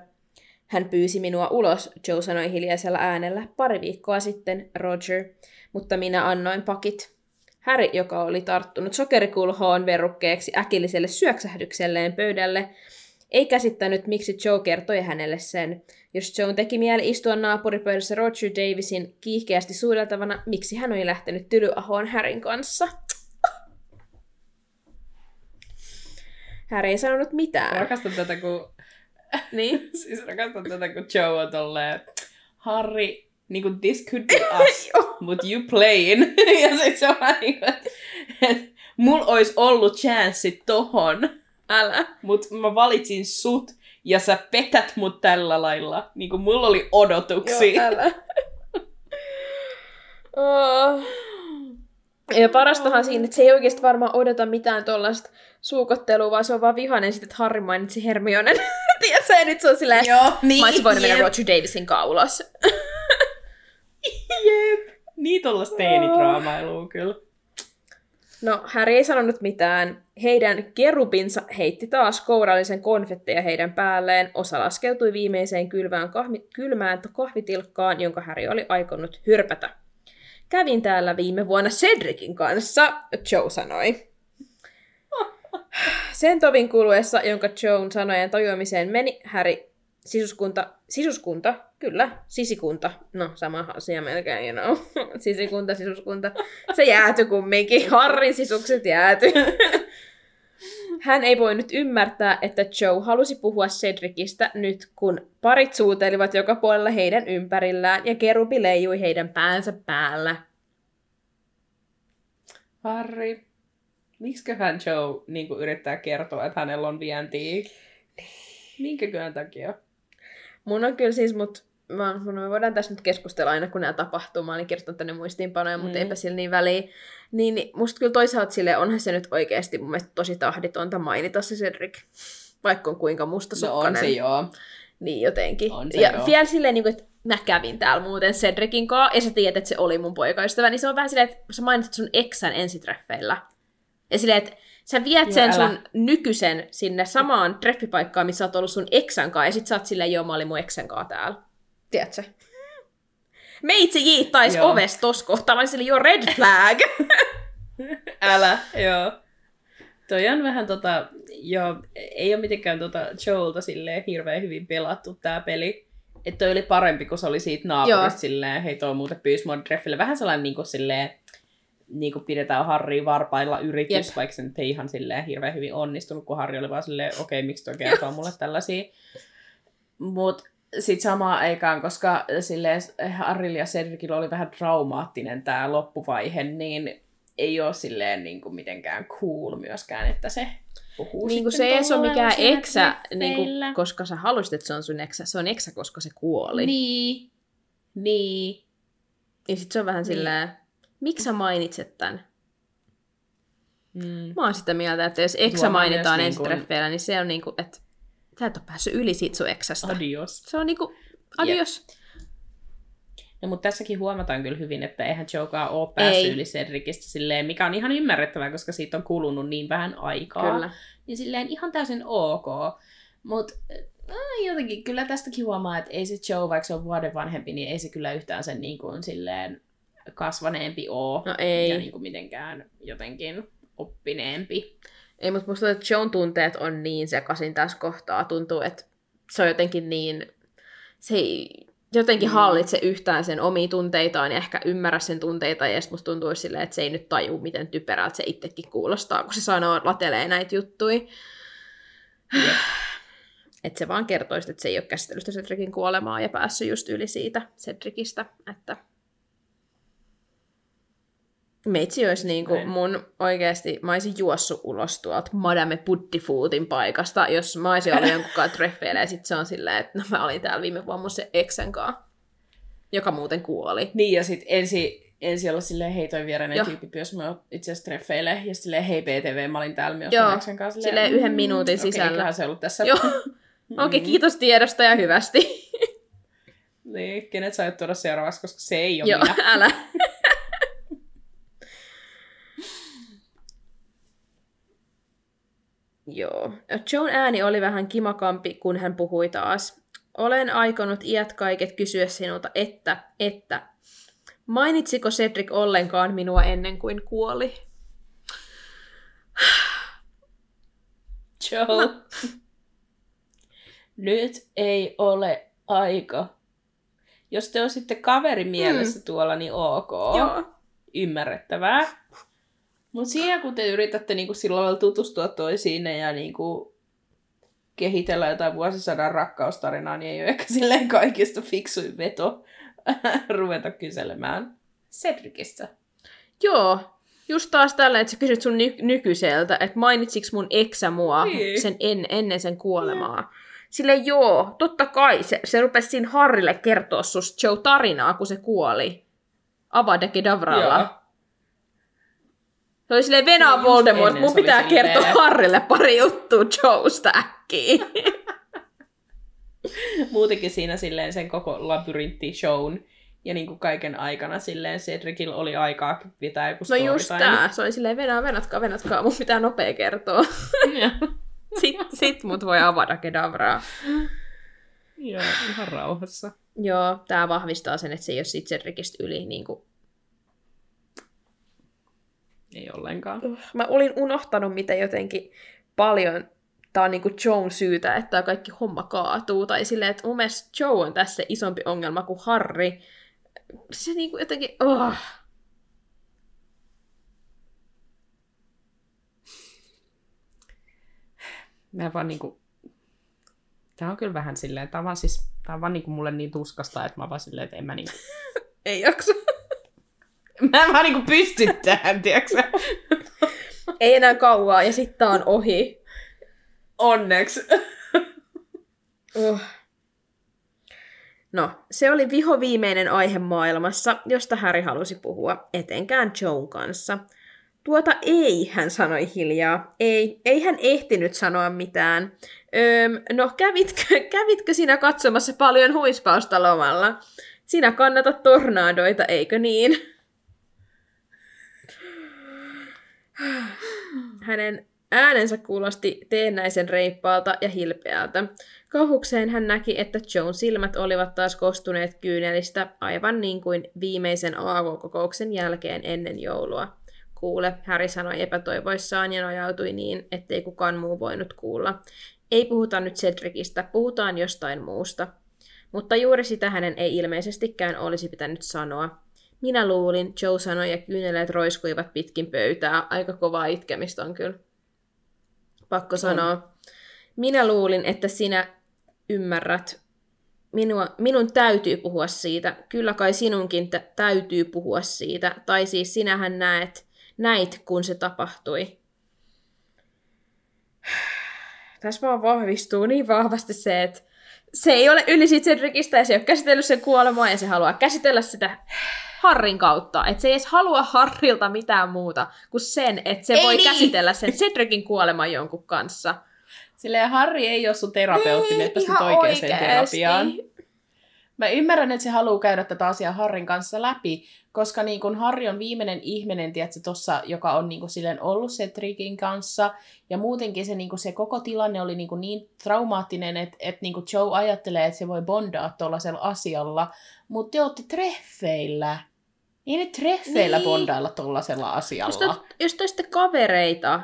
Hän pyysi minua ulos, Joe sanoi hiljaisella äänellä pari viikkoa sitten, Roger, mutta minä annoin pakit. Harry, joka oli tarttunut sokerikulhoon verukkeeksi äkilliselle syöksähdykselleen pöydälle, ei käsittänyt, miksi Joe kertoi hänelle sen. Jos Joe teki mieli istua naapuripöydässä Roger Davisin kiihkeästi suudeltavana, miksi hän oli lähtenyt tylyahoon Härin kanssa? Harry ei sanonut mitään. Rakastan tätä, kun Niin? Siis rakastan tätä, kun Joe on tolleen, Harry, niinku this could be us, but you playing. ja sit se on vähän niinku, että et, mulla olisi ollut chanssi tohon, Älä. mut mä valitsin sut ja sä petät mut tällä lailla. Niinku mulla oli odotuksia. Joo, älä. oh. Ja parastahan siinä, että se ei oikeasti varmaan odota mitään tuollaista suukottelua, vaan se on vaan vihainen sitten, että Harry mainitsi Hermionen. Tiedätkö, ja nyt se on silleen, Joo, niin. mä olisin voinut mennä jep. Roger Davisin kaulas. Jep. Niin tollaista teinidraamailua kyllä. No, Harry ei sanonut mitään. Heidän kerubinsa heitti taas kourallisen konfetteja heidän päälleen. Osa laskeutui viimeiseen kylmään, kahvi, kylmään kahvitilkkaan, jonka Harry oli aikonut hyrpätä. Kävin täällä viime vuonna Cedricin kanssa, Joe sanoi. Sen tovin kuluessa, jonka Joan sanojen tajuamiseen meni, Harry sisuskunta, sisuskunta, kyllä, sisikunta, no sama asia melkein, you know. sisikunta, sisuskunta, se jääty kumminkin, Harrin sisukset jääty. Hän ei voinut ymmärtää, että Joe halusi puhua Cedricistä nyt, kun parit suutelivat joka puolella heidän ympärillään ja kerubi leijui heidän päänsä päällä. Harry, miksiköhän Joe niin yrittää kertoa, että hänellä on vientiä? Minkäköhän takia? Mun on kyllä siis, mut mä, me voidaan tässä nyt keskustella aina, kun nämä tapahtuu. Mä olin kirjoittanut tänne muistiinpanoja, mutta Mm. eipä sillä niin väliä. Niin, niin musta kyllä toisaalta sille onhan se nyt oikeasti mun mielestä tosi tahditonta mainita se Cedric. Vaikka on kuinka No mustasukkainen. on se joo. Niin jotenkin. On se ja joo. vielä silleen, niin kuin, että mä kävin täällä muuten Cedricin kanssa, ja sä tiedät, että se oli mun poikaystävä, niin se on vähän silleen, että sä mainitsit sun eksän ensitreffeillä. Ja silleen, että sä viet sen älä. sun nykyisen sinne samaan treffipaikkaan, missä sä oot ollut sun eksän kanssa, ja sit sä oot silleen, joo, mä olin mun eksän kanssa täällä. Tiedätkö? Meitsi jiittais Joo. ovesta tossa kohtaa, mä silleen, joo, red flag. Älä, joo. Toi on vähän tota, joo, ei ole mitenkään tota Joelta silleen hirveän hyvin pelattu tää peli. Että toi oli parempi, kun se oli siitä naapurista Joo. silleen, hei toi muuten pyysi mua treffille. Vähän sellainen niinku silleen, niin kuin pidetään Harry varpailla yritys, Jep. vaikka se nyt ei ihan silleen hirveän hyvin onnistunut, kun Harry oli vaan silleen, okei, miksi toi kertoo mulle tällaisia. Mut sit samaan aikaan, koska silleen Harrylla ja Cedricilla oli vähän traumaattinen tää loppuvaihe, niin ei ole silleen niin kuin mitenkään cool myöskään, että se puhuu Niin kuin sitten se ei ole mikään eksä, niin kuin, koska sä halusit, että se on sun eksä. Se on eksä, koska se kuoli. Niin. Niin. Ja sit se on vähän Niin. silleen, miksi sä mainitset tän? Mm. Mä oon sitä mieltä, että jos eksä mainitaan myös ensi niin treffeillä, niin se on niinku, että sä et ole päässyt yli siitä sun eksästä. Adios. Se on niinku, adios. No, mutta tässäkin huomataan kyllä hyvin, että eihän Jokaa ole päässyt Ei. yli Cedricistä silleen, mikä on ihan ymmärrettävää, koska siitä on kulunut niin vähän aikaa. Kyllä. Niin silleen ihan täysin ok. Mutta jotenkin kyllä tästäkin huomaa, että ei se Joe, vaikka se on vuoden vanhempi, niin ei se kyllä yhtään sen niin kuin, silleen kasvaneempi oo. No ei. Ja niin kuin mitenkään jotenkin oppineempi. Ei, mutta musta tuntuu, että Joan tunteet on niin sekaisin tässä kohtaa. Tuntuu, että se on jotenkin niin... Se ei jotenkin Mm. hallitse yhtään sen omia tunteitaan ja ehkä ymmärrä sen tunteita. Ja sit musta tuntuu silleen, että se ei nyt taju, miten typerältä se itsekin kuulostaa, kun se sanoo, latelee näitä juttuja. Että se vaan kertoisi, että se ei ole käsitellyt Cedricin kuolemaa ja päässyt just yli siitä Cedricistä. Että Meitsi olisi niinku Näin. mun oikeasti, mä olisin juossut ulos tuolta Madame Puttifootin paikasta, jos mä olisin ollut jonkun kanssa treffeillä, ja sit se on silleen, että no mä olin täällä viime vuonna mun se eksän kanssa, joka muuten kuoli. Niin, ja sitten ensi, ensi olla silleen, hei toi viereinen tyyppi myös mä itse asiassa treffeille, ja silleen, hei BTV, mä olin täällä myös Joo, mun eksän kanssa. silleen yhden mm, minuutin okei, sisällä. eiköhän se ollut tässä. Joo, okei, okay, kiitos tiedosta ja hyvästi. Niin, kenet sä tuoda seuraavaksi, koska se ei ole Joo, minä. älä. Joo. Joan ääni oli vähän kimakampi, kun hän puhui taas. Olen aikonut iät kaiket kysyä sinulta, että, että, mainitsiko Cedric ollenkaan minua ennen kuin kuoli? Joe. Nyt ei ole aika. Jos te olisitte kaveri mielessä mm. tuolla, niin ok. Joo. Ymmärrettävää. Mutta siinä kun te yritätte niinku sillä lailla tutustua toisiinne ja niinku kehitellä jotain vuosisadan rakkaustarinaa, niin ei ole ehkä silleen kaikista fiksuin veto ruveta kyselemään Cedricistä. Joo, just taas tällä, että sä kysyt sun ny- nykyiseltä, että mainitsiks mun eksä mua Niin. sen en, ennen sen kuolemaa. Sille joo, totta kai, se, se rupesi siinä Harrille kertoa susta Joe tarinaa, kun se kuoli. Avada Kedavralla. Joo. Se oli silleen Venaa Niin, just Voldemort, ennen mun pitää silleen- kertoa Harrille pari juttua Joesta äkkiä. Muutenkin siinä silleen sen koko labyrintti shown ja niin kuin kaiken aikana silleen Cedricillä oli aikaa pitää joku No just tää, se oli silleen Venaa, venatkaa, venatkaa, mun pitää nopea kertoa. Sitten sit mut voi avada Kedavraa. Joo, ihan rauhassa. Joo, tämä vahvistaa sen, että se ei ole sit Cedricistä yli. Niin kuin... Ei ollenkaan. Mä olin unohtanut, miten jotenkin paljon tämä on niinku Joan syytä, että tämä kaikki homma kaatuu. Tai silleen, että mun mielestä Joe on tässä isompi ongelma kuin Harry. Se niinku jotenkin... Oh. Mä vaan niinku... Tää on kyllä vähän silleen, tää on vaan siis, tää on vaan niinku mulle niin tuskasta, että mä vaan silleen, että en mä niinku... Ei jaksa. Mä en vaan niinku pysty tähän, tiiäksä? Ei enää kauaa, ja sitten tää on ohi. Onneksi. Uh. No, se oli viho viimeinen aihe maailmassa, josta Harry halusi puhua, etenkään Joan kanssa. Tuota ei, hän sanoi hiljaa. Ei, ei hän ehtinyt sanoa mitään. Öm, no, kävitkö, kävitkö sinä katsomassa paljon huispausta lomalla? Sinä kannatat tornaadoita, eikö niin? Hänen äänensä kuulosti teennäisen reippaalta ja hilpeältä. Kauhukseen hän näki, että Joan silmät olivat taas kostuneet kyynelistä, aivan niin kuin viimeisen AK-kokouksen jälkeen ennen joulua. Kuule, Häri sanoi epätoivoissaan ja nojautui niin, ettei kukaan muu voinut kuulla. Ei puhuta nyt Cedricistä, puhutaan jostain muusta. Mutta juuri sitä hänen ei ilmeisestikään olisi pitänyt sanoa. Minä luulin, Joe sanoi ja kyyneleet roiskuivat pitkin pöytää. Aika kovaa itkemistä on kyllä. Pakko sanoa. Minä luulin, että sinä ymmärrät. Minua, minun täytyy puhua siitä. Kyllä kai sinunkin tä- täytyy puhua siitä. Tai siis sinähän näet näit, kun se tapahtui. Tässä vaan vahvistuu niin vahvasti se, että se ei ole yli Cedricistä ja se ei ole käsitellyt sen kuolemaa ja se haluaa käsitellä sitä Harrin kautta. Että se ei edes halua Harrilta mitään muuta kuin sen, että se Ei voi niin. käsitellä sen Cedricin kuoleman jonkun kanssa. Silleen Harri ei ole sun terapeutti, niin, että ihan oikeaan terapiaan. Mä ymmärrän, että se haluaa käydä tätä asiaa Harrin kanssa läpi, koska niin kun Harri on viimeinen ihminen, tiedätkö, tossa, joka on niin silleen ollut Cedricin kanssa, ja muutenkin se, niin se koko tilanne oli niin, niin traumaattinen, että, että niin Joe ajattelee, että se voi bondaa tuollaisella asialla, mutta te olette treffeillä. Ei ne treffeillä Niin. bondailla tuollaisella Jos asialla. te, jos te olisitte kavereita,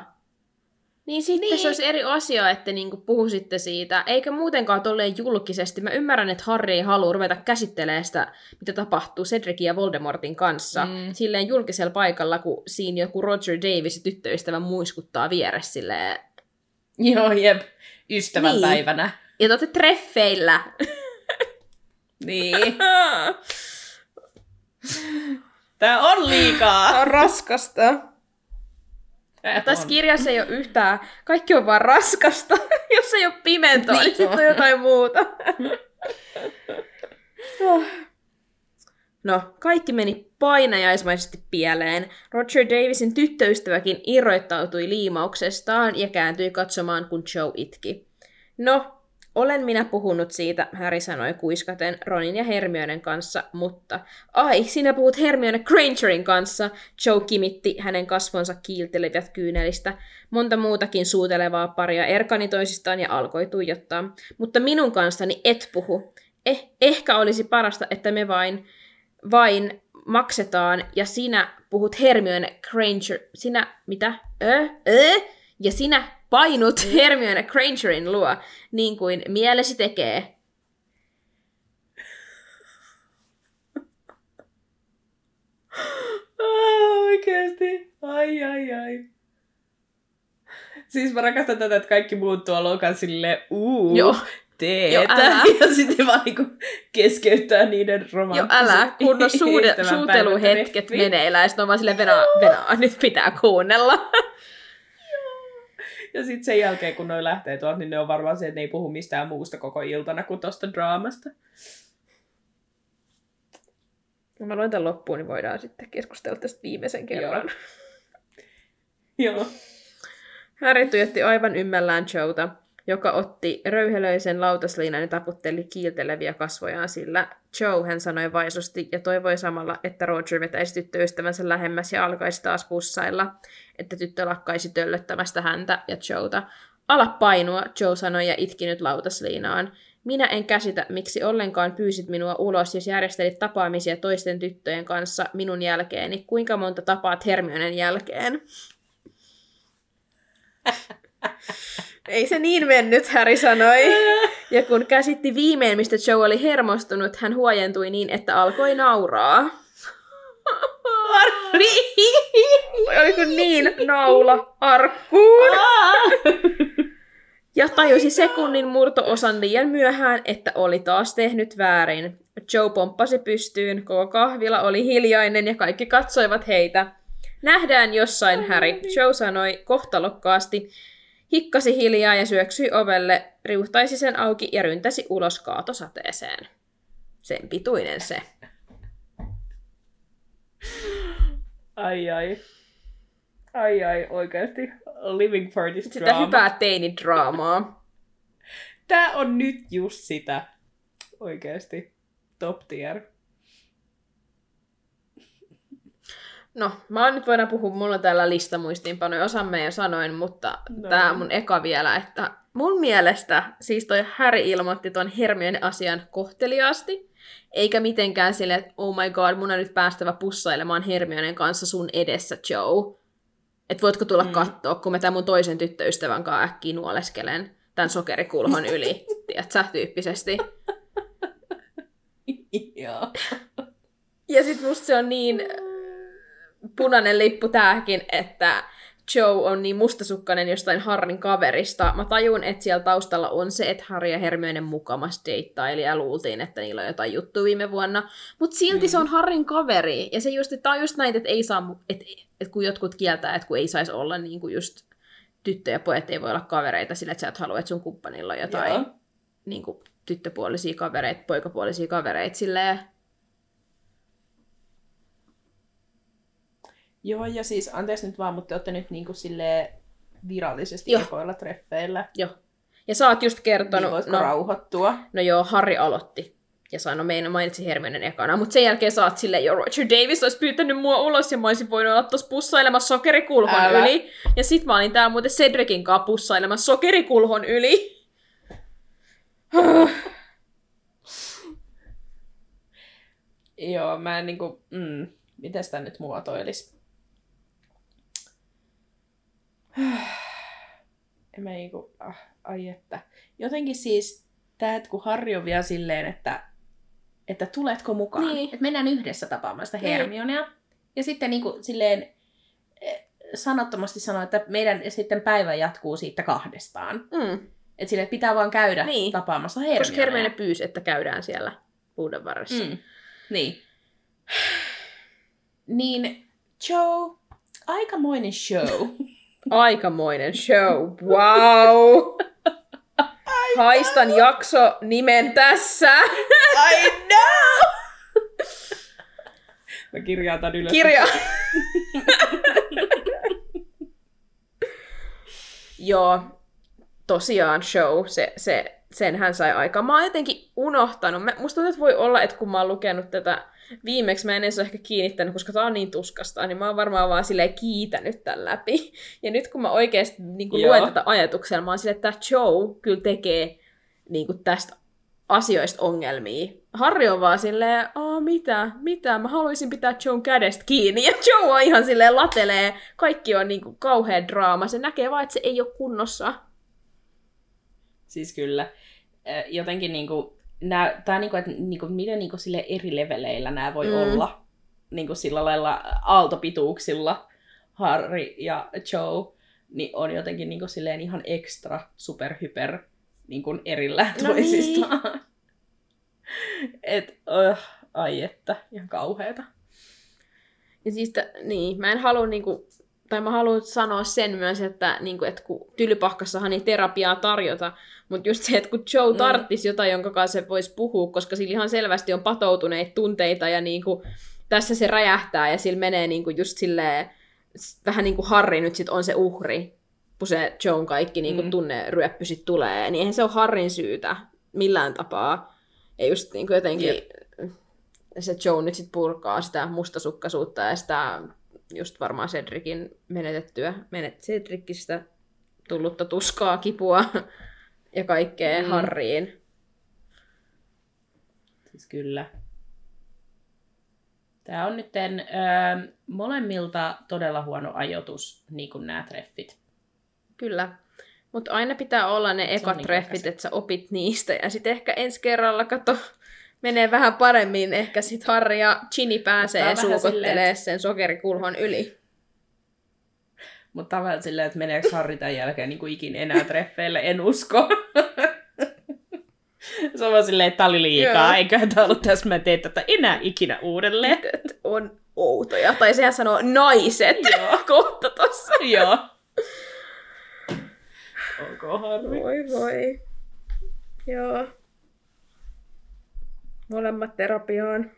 niin sitten Niin. se olisi eri asia, että niinku puhuisitte siitä, eikä muutenkaan tolleen julkisesti. Mä ymmärrän, että Harry ei halua ruveta käsittelemään sitä, mitä tapahtuu Cedricin ja Voldemortin kanssa. Mm. Silleen julkisella paikalla, kun siinä joku Roger Davis tyttöystävä muiskuttaa vieressä silleen, Joo, jep. Ystävänpäivänä. ja te olette treffeillä. Niin. Tää on liikaa. on raskasta. Tässä on. kirjassa ei ole yhtään, kaikki on vaan raskasta. Jos ei ole pimentoa, niin, Niin sitten on. on jotain muuta. No, kaikki meni painajaismaisesti pieleen. Roger Davisin tyttöystäväkin irroittautui liimauksestaan ja kääntyi katsomaan, kun Joe itki. No, olen minä puhunut siitä, Harry sanoi kuiskaten Ronin ja Hermionen kanssa, mutta... Ai, sinä puhut Hermione Grangerin kanssa, Joe kimitti hänen kasvonsa kiiltelevät kyynelistä. Monta muutakin suutelevaa paria erkani toisistaan ja alkoi tuijottaa. Mutta minun kanssani et puhu. Eh, ehkä olisi parasta, että me vain, vain maksetaan ja sinä puhut Hermione Granger... Sinä, mitä? Ö? Ö? Ja sinä painut Hermione Grangerin luo, niin kuin mielesi tekee. Ah, oikeesti. Ai, ai, ai. Siis mä rakastan tätä, että kaikki muut tuolla on silleen, uu, Joo. teetä. Joo, älä. ja sitten vaan niinku keskeyttää niiden Jo romanttiset älä, kun on suude, suuteluhetket treffit. meneillään, ja sitten on vaan silleen, venaa, venaa, nyt pitää kuunnella. Ja sitten sen jälkeen, kun noi lähtee tuolta, niin ne on varmaan se, että ne ei puhu mistään muusta koko iltana kuin tosta draamasta. No mä luen tämän loppuun, niin voidaan sitten keskustella tästä viimeisen kerran. Joo. Harry tuijotti aivan ymmällään Joeta, joka otti röyhelöisen lautasliinan ja taputteli kiilteleviä kasvojaan sillä. Joe, hän sanoi vaisusti ja toivoi samalla, että Roger vetäisi tyttöystävänsä lähemmäs ja alkaisi taas pussailla, että tyttö lakkaisi töllöttämästä häntä ja Joeta. Ala painua, Joe sanoi ja itki nyt lautasliinaan. Minä en käsitä, miksi ollenkaan pyysit minua ulos, jos järjestelit tapaamisia toisten tyttöjen kanssa minun jälkeeni. Kuinka monta tapaat Hermionen jälkeen? Ei se niin mennyt, Harry sanoi. Ja kun käsitti viimein, mistä Joe oli hermostunut, hän huojentui niin, että alkoi nauraa. Harri! Oliko niin naula arkkuun? Ja tajusi sekunnin murto-osan liian myöhään, että oli taas tehnyt väärin. Joe pomppasi pystyyn, koko kahvila oli hiljainen ja kaikki katsoivat heitä. Nähdään jossain, Harry, Joe sanoi kohtalokkaasti. Hikkasi hiljaa ja syöksyi ovelle, riuhtaisi sen auki ja ryntäsi ulos kaatosateeseen. Sen pituinen se. Ai ai. Ai ai, oikeesti. Living for this Sitä drama. hyvää teinidraamaa. Tää on nyt just sitä. Oikeesti. Top tier. No, mä oon nyt voidaan puhua, mulla on täällä lista muistiinpanoja, osan mä jo sanoin, mutta No. tää on mun eka vielä, että mun mielestä siis toi Harry ilmoitti ton Hermione asian kohteliaasti, eikä mitenkään sille, että oh my god, mun on nyt päästävä pussailemaan Hermionen kanssa sun edessä, Joe. Et voitko tulla Mm. mm. kattoo, kun mä tämän mun toisen tyttöystävän kanssa äkkiä nuoleskelen tämän sokerikulhon yli, tiedätkö, tyyppisesti. Joo. Ja sit musta se on niin punainen lippu tääkin, että Joe on niin mustasukkainen jostain Harrin kaverista. Mä tajun, että siellä taustalla on se, että Harry ja Hermione mukamas deittaili ja luultiin, että niillä on jotain juttu viime vuonna. Mutta silti mm. se on Harrin kaveri. Ja se just, että on just näin, että ei saa, että, että kun jotkut kieltää, että kun ei saisi olla niin kuin just tyttö ja pojat ei voi olla kavereita sillä, että sä et halua, että sun kumppanilla on jotain Joo. niin kuin, tyttöpuolisia kavereita, poikapuolisia kavereita. Silleen, Joo, ja siis anteeksi nyt vaan, mutta te olette nyt niinku silleen virallisesti Joo. ekoilla treffeillä. joo. Ja sä oot just Niin kertonut, voitko no, rauhoittua? no joo, Harri aloitti. Ja sanoi, meidän mainitsi Hermionen ekana, mutta sen jälkeen sä oot silleen, jo Roger Davis olisi pyytänyt mua ulos ja mä olisin voinut olla tossa pussailemassa sokerikulhon Älä. yli. Ja sit mä olin täällä muuten Cedricin kanssa pussailemassa sokerikulhon yli. Joo, mä en niinku, mm, miten sitä nyt muotoilis? En mä niinku, ah, ai että. Jotenkin siis, tää, että kun Harri on vielä silleen, että, että tuletko mukaan, Niin. että mennään yhdessä tapaamaan sitä Niin. Hermionea. Ja sitten niinku silleen eh, sanottomasti sanoo, että meidän sitten päivä jatkuu siitä kahdestaan. Mm. Että sille pitää vaan käydä Niin. tapaamassa Hermionea. Koska Hermione pyysi, että käydään siellä luuden varressa. Mm. Niin. Niin, Joe, aikamoinen show. Aikamoinen show. Wow! Haistan jakso nimen tässä. I know! Mä kirjautan ylös. Kirja. Joo, tosiaan show, se, se, sen hän sai aikaan. Mä oon jotenkin unohtanut. Mä, musta tuntuu, että voi olla, että kun mä oon lukenut tätä viimeksi, mä en edes ole ehkä kiinnittänyt, koska tää on niin tuskasta, niin mä oon varmaan vaan silleen kiitänyt tän läpi. Ja nyt kun mä oikeasti niin Joo. luen tätä ajatuksella, mä oon silleen, että tämä Joe kyllä tekee niin kuin tästä asioista ongelmia. Harri on vaan silleen, Aa, mitä, mitä, mä haluaisin pitää Joen kädestä kiinni. Ja Joe on ihan silleen latelee, kaikki on niinku kauhean draama. Se näkee vaan, että se ei ole kunnossa. Siis kyllä. Jotenkin niinku, nää, tää niinku, että niinku, miten niinku sille eri leveleillä nämä voi Mm. olla. Niinku sillä lailla aaltopituuksilla Harry ja Joe, niin on jotenkin niinku silleen ihan ekstra superhyper niinku erillään No niin. toisistaan. Et, öh, ai että, ihan kauheeta. Ja siis, t- niin, mä en halua niinku, tai mä haluan sanoa sen myös, että, niinku, että kun tylypahkassahan ei terapiaa tarjota, mutta just se, että kun Joe Mm. tarttisi jotain, jonka kanssa se voisi puhua, koska sillä ihan selvästi on patoutuneita tunteita ja niinku, tässä se räjähtää ja sillä menee niinku just silleen, vähän niin kuin Harry nyt sit on se uhri, kun se Joan kaikki niinku Mm. tunneryöppy sit tulee, niin eihän se ole Harrin syytä millään tapaa. Ja just niinku jotenkin Jep. se Joe nyt sit purkaa sitä mustasukkaisuutta ja sitä just varmaan Cedricin menetettyä, menet Cedricistä tullutta tuskaa, kipua ja kaikkea Mm. Harriin. Siis kyllä. Tämä on nyt öö, molemmilta todella huono ajoitus, niin kuin nämä treffit. Kyllä. Mutta aina pitää olla ne ekat niinku treffit, että sä opit niistä. Ja sitten ehkä ensi kerralla, kato, menee vähän paremmin. Ehkä sit Harri ja Ginny pääsee suukottelee silleen, sen sokerikulhon yli. Mutta tavallaan silleen, että meneekö Harri tämän jälkeen niin kuin ikin enää treffeille, en usko. Se on silleen, että tämä oli liikaa, Joo. eiköhän tämä ollut tässä, mä en tee tätä enää ikinä uudelleen. On outoja. Tai sehän sanoo naiset Joo. kohta tossa. Joo. Onko Harri? Voi voi. Joo. Molemmat terapiaan.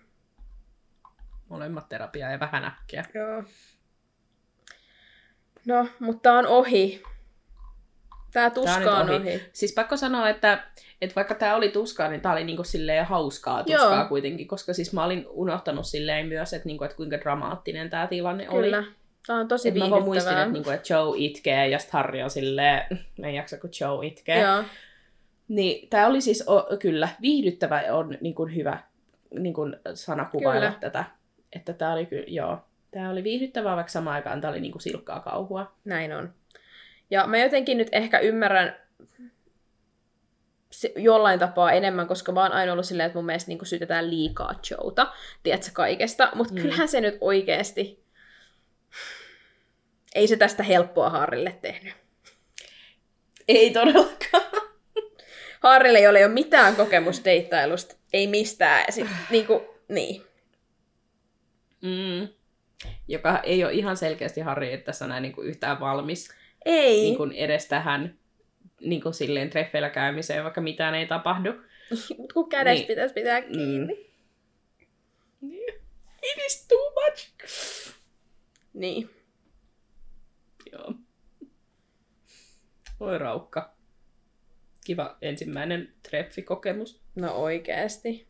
Molemmat terapiaa ja vähän äkkiä. Joo. No, mutta on ohi. Tää tuska Tää on nyt ohi. Siis pakko sanoa, että, että vaikka tämä oli tuskaa, niin tämä oli niinku silleen hauskaa tuskaa Joo. kuitenkin, koska siis mä olin unohtanut silleen myös, että, niinku, että kuinka dramaattinen tämä tilanne oli. Kyllä. Tää on tosi Et mä vaan muistin, että, niinku, että Joe itkee ja sitten Harry on silleen, mä en jaksa kun Joe itkee. Joo. Niin tämä oli siis o, kyllä viihdyttävä ja on niinku, hyvä niinku, sana kuvailla Kyllä. tätä. Että tämä oli kyllä, joo. Tämä oli viihdyttävää, vaikka samaan aikaan tämä oli niinku silkkaa kauhua. Näin on. Ja mä jotenkin nyt ehkä ymmärrän jollain tapaa enemmän, koska mä oon aina ollut silleen, että mun mielestä niin syytetään liikaa Joota, tiedätkö, kaikesta. Mutta Mm. mm. kyllähän se nyt oikeesti... Ei se tästä helppoa Harrille tehnyt. Ei todellakaan. Harrille ei ole mitään kokemusta deittailusta. Ei mistään. Sit, niinku, niin. Mm. Joka ei ole ihan selkeästi Harri tässä näin niin kuin yhtään valmis Ei. niin kuin edes tähän niin kuin silleen treffeillä käymiseen, vaikka mitään ei tapahdu. Mut kun kädestä Niin. niin. pitäisi pitää kiinni. Mm. It is too much. Niin. Joo. Oi raukka. Kiva ensimmäinen treffikokemus. No oikeesti.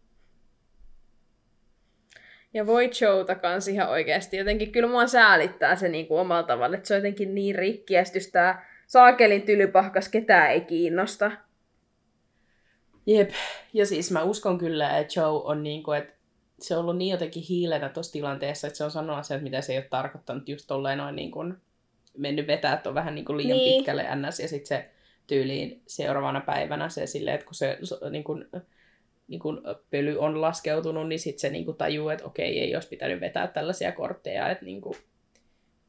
Ja voi showta kans ihan oikeesti. Jotenkin kyllä mua säälittää se niinku omalla tavalla, että se on jotenkin niin rikki, tää saakelin tylypahkas ketään ei kiinnosta. Jep. Ja siis mä uskon kyllä, että Joe on niinku, että se on ollut niin jotenkin hiilenä tuossa tilanteessa, että se on sanonut asiat, mitä se ei ole tarkoittanut just tolleen noin niin kuin mennyt vetää, että on vähän niin kuin liian Niin. pitkälle ns. Ja sitten se tyyliin seuraavana päivänä se silleen, että kun se niin kuin, niin kuin pöly on laskeutunut, niin sitten se niin kuin tajuu, että okei, ei olisi pitänyt vetää tällaisia kortteja. Että, niin kuin,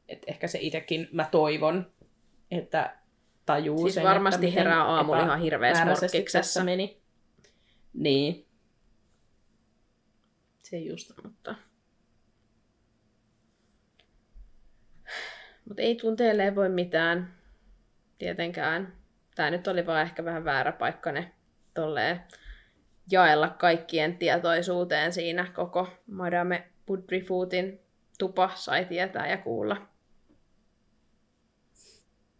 että ehkä se itsekin, mä toivon, että tajuu Siis sen, varmasti että herää aamulla ihan hirveässä morkkiksessa. tässä meni. Niin. Se just. Mutta... Mutta ei tunteelle voi mitään. Tietenkään. Tämä nyt oli vaan ehkä vähän väärä paikka ne tolleen jaella kaikkien tietoisuuteen siinä koko Madame Budrifootin tupa sai tietää ja kuulla.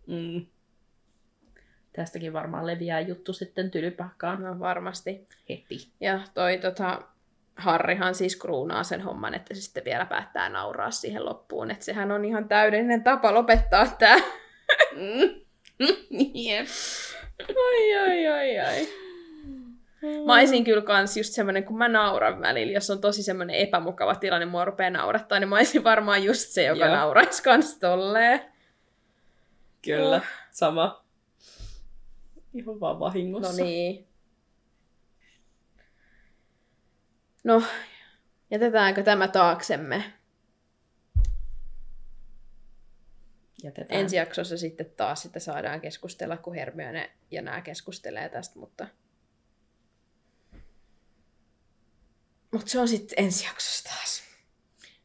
Mm. Tästäkin varmaan leviää juttu sitten tylypahkaan No varmasti. heti. Ja toi tota, Harrihan siis kruunaa sen homman, että se sitten vielä päättää nauraa siihen loppuun. Että sehän on ihan täydellinen tapa lopettaa tää. Mm. Jep. Ai, ai, ai, ai. Mä olisin kyllä kans just semmonen, kun mä nauran välillä, jos on tosi semmonen epämukava tilanne, mua rupeaa naurattaa, niin mä olisin varmaan just se, joka Joo. nauraisi kans tolleen. Kyllä, Oh. sama. Ihan vaan vahingossa. No niin. No, jätetäänkö tämä taaksemme? Jätetään. Ensi jaksossa sitten taas sitten saadaan keskustella, kun Hermione ja nämä keskustelee tästä, mutta... Mutta se on sitten ensi jaksossa taas.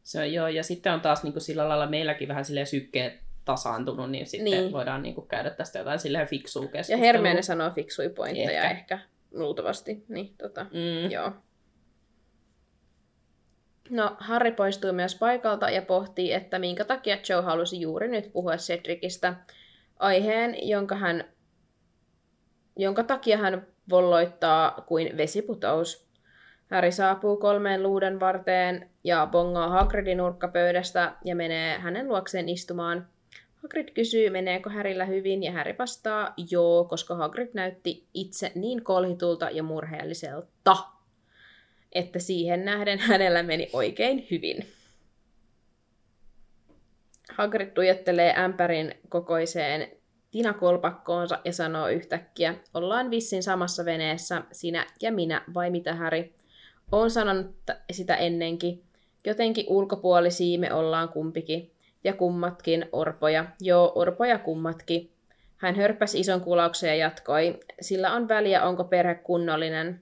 Se on joo, ja sitten on taas niin kuin sillä lailla meilläkin vähän silleen sykkeet tasaantunut, niin sitten Niin. voidaan niin kuin käydä tästä jotain silleen fiksua Ja keskustelua. Hermione sanoo fiksui pointteja Ehkä. ehkä, luultavasti. Niin, tota, Mm. joo. No, Harry poistui myös paikalta ja pohtii, että minkä takia Joe halusi juuri nyt puhua Cedricistä. Aiheen, jonka, hän, jonka takia hän volloittaa kuin vesiputous. Harry saapuu kolmeen luuden varteen ja bongaa Hagridin nurkkapöydästä ja menee hänen luokseen istumaan. Hagrid kysyy, meneekö Härillä hyvin, ja Harry vastaa joo, koska Hagrid näytti itse niin kolhitulta ja murheelliselta, että siihen nähden hänellä meni oikein hyvin. Hagrid tuijottelee ämpärin kokoiseen tinakolpakkoonsa ja sanoo yhtäkkiä, ollaan vissin samassa veneessä, sinä ja minä, vai mitä Häri? Oon sanonut sitä ennenkin. Jotenkin ulkopuolisia me ollaan kumpikin. Ja kummatkin orpoja. Joo, orpoja kummatkin. Hän hörppäsi ison kulauksen ja jatkoi. Sillä on väliä, onko perhe kunnollinen.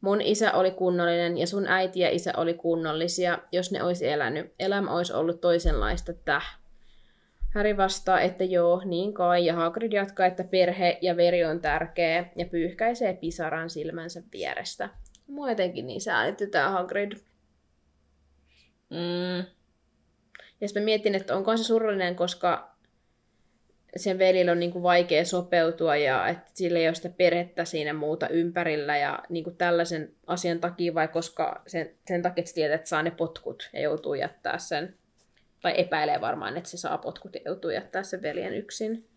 Mun isä oli kunnollinen ja sun äiti ja isä oli kunnollisia, jos ne olisi elänyt. Elämä olisi ollut toisenlaista täh. Häri vastaa, että joo, niin kai, ja Hagrid jatkaa, että perhe ja veri on tärkeä, ja pyyhkäisee pisaran silmänsä vierestä. Mua jotenkin niin säälitti tää Hagrid. Mm. Ja sitten mietin, että onko se surullinen, koska sen velillä on niin kuin vaikea sopeutua ja että sillä ei ole sitä perhettä siinä muuta ympärillä ja niin kuin tällaisen asian takia vai koska sen, sen takia, että tietää, että saa ne potkut ja joutuu jättää sen, tai epäilee varmaan, että se saa potkut ja joutuu jättää sen veljen yksin.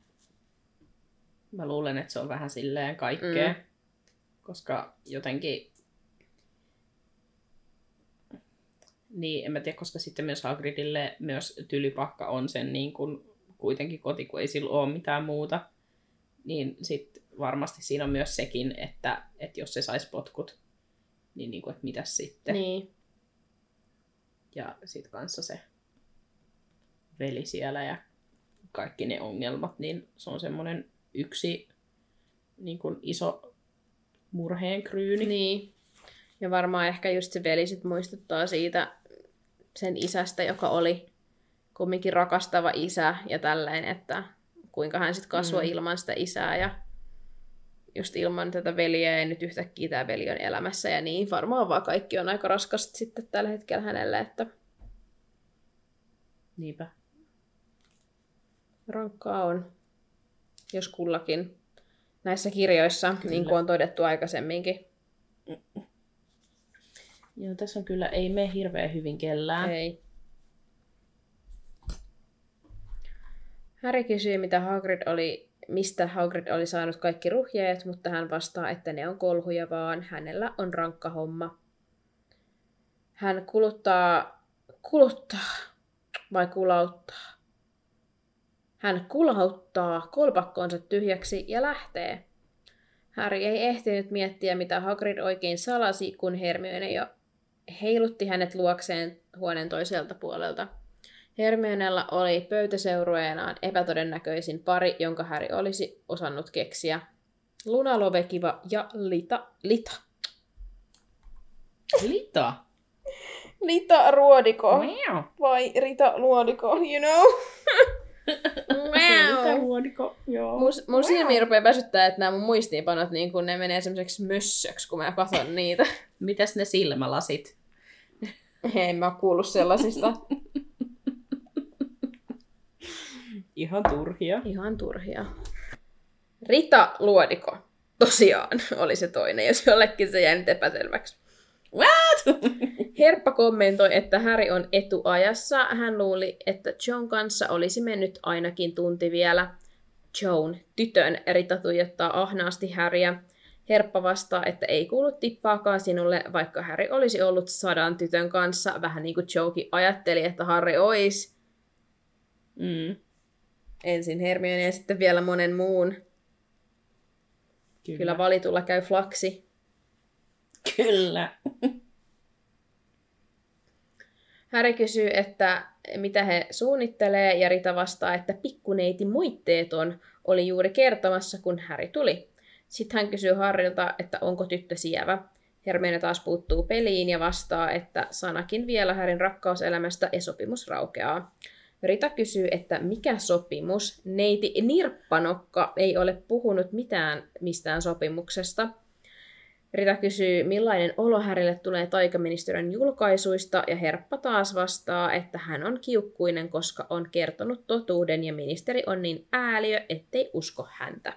Mä luulen, että se on vähän silleen kaikkea. Mm. Koska jotenkin... Niin, en mä tiedä, koska sitten myös Hagridille myös tylypakka on sen niin kuin kuitenkin koti, kun ei sillä ole mitään muuta. Niin sitten varmasti siinä on myös sekin, että, että jos se saisi potkut, niin, niin kuin, että mitäs sitten. Niin. Ja sitten kanssa se veli siellä ja kaikki ne ongelmat, niin se on semmoinen yksi niin kuin iso murheen kryyni. Niin. Ja varmaan ehkä just se veli sit muistuttaa siitä sen isästä, joka oli kumminkin rakastava isä ja tälleen, että kuinka hän sitten kasvoi mm. ilman sitä isää ja just ilman tätä veliä ja nyt yhtäkkiä tämä veli on elämässä ja niin. Varmaan vaan kaikki on aika raskasta sitten tällä hetkellä hänelle, että Niinpä. rankkaa on, jos kullakin näissä kirjoissa, Kyllä. niin kuin on todettu aikaisemminkin. Joo, tässä on kyllä, ei me hirveän hyvin kellään. Ei. Harry kysyy, mitä Hagrid oli, mistä Hagrid oli saanut kaikki ruhjeet, mutta hän vastaa, että ne on kolhuja vaan, hänellä on rankka homma. Hän kuluttaa, kuluttaa vai kulauttaa? Hän kulauttaa kolpakkoonsa tyhjäksi ja lähtee. Harry ei ehtinyt miettiä, mitä Hagrid oikein salasi, kun Hermione jo heilutti hänet luokseen huoneen toiselta puolelta. Hermionella oli pöytäseurueenaan epätodennäköisin pari, jonka Harry olisi osannut keksiä. Luna Lovekiva ja Lita. Lita. Lita. Lita Ruodiko. Vai Rita Luodiko, you know? Ruodiko. Joo. Mun, mun silmiin rupeaa väsyttää, että nämä mun muistiinpanot, niin kun ne menee semmoiseksi mössöksi, kun mä katson niitä. Mitäs ne silmälasit? En mä oo kuullut sellaisista. Ihan turhia. Ihan turhia. Rita Luodiko. Tosiaan oli se toinen, jos jollekin se jäi nyt epäselväksi. What? Herppa kommentoi, että Häri on etuajassa. Hän luuli, että Joan kanssa olisi mennyt ainakin tunti vielä. Joan, tytön, Rita tuijottaa ahnaasti Häriä. Herppa vastaa, että ei kuulu tippaakaan sinulle, vaikka Häri olisi ollut sadan tytön kanssa. Vähän niin kuin Joekin ajatteli, että Harri olisi. Mm. Ensin Hermione ja sitten vielä monen muun. Kyllä, Kyllä valitulla käy flaksi. Kyllä. Häri kysyy, että mitä he suunnittelee, ja Rita vastaa, että pikkuneiti muitteeton oli juuri kertomassa, kun Häri tuli. Sitten hän kysyy Harrilta, että onko tyttö sievä. Hermione taas puuttuu peliin ja vastaa, että sanakin vielä Härin rakkauselämästä ja sopimus raukeaa. Rita kysyy, että mikä sopimus? Neiti Nirppanokka ei ole puhunut mitään mistään sopimuksesta. Rita kysyy, millainen olo Härille tulee taikaministeriön julkaisuista, ja Herppa taas vastaa, että hän on kiukkuinen, koska on kertonut totuuden, ja ministeri on niin ääliö, ettei usko häntä.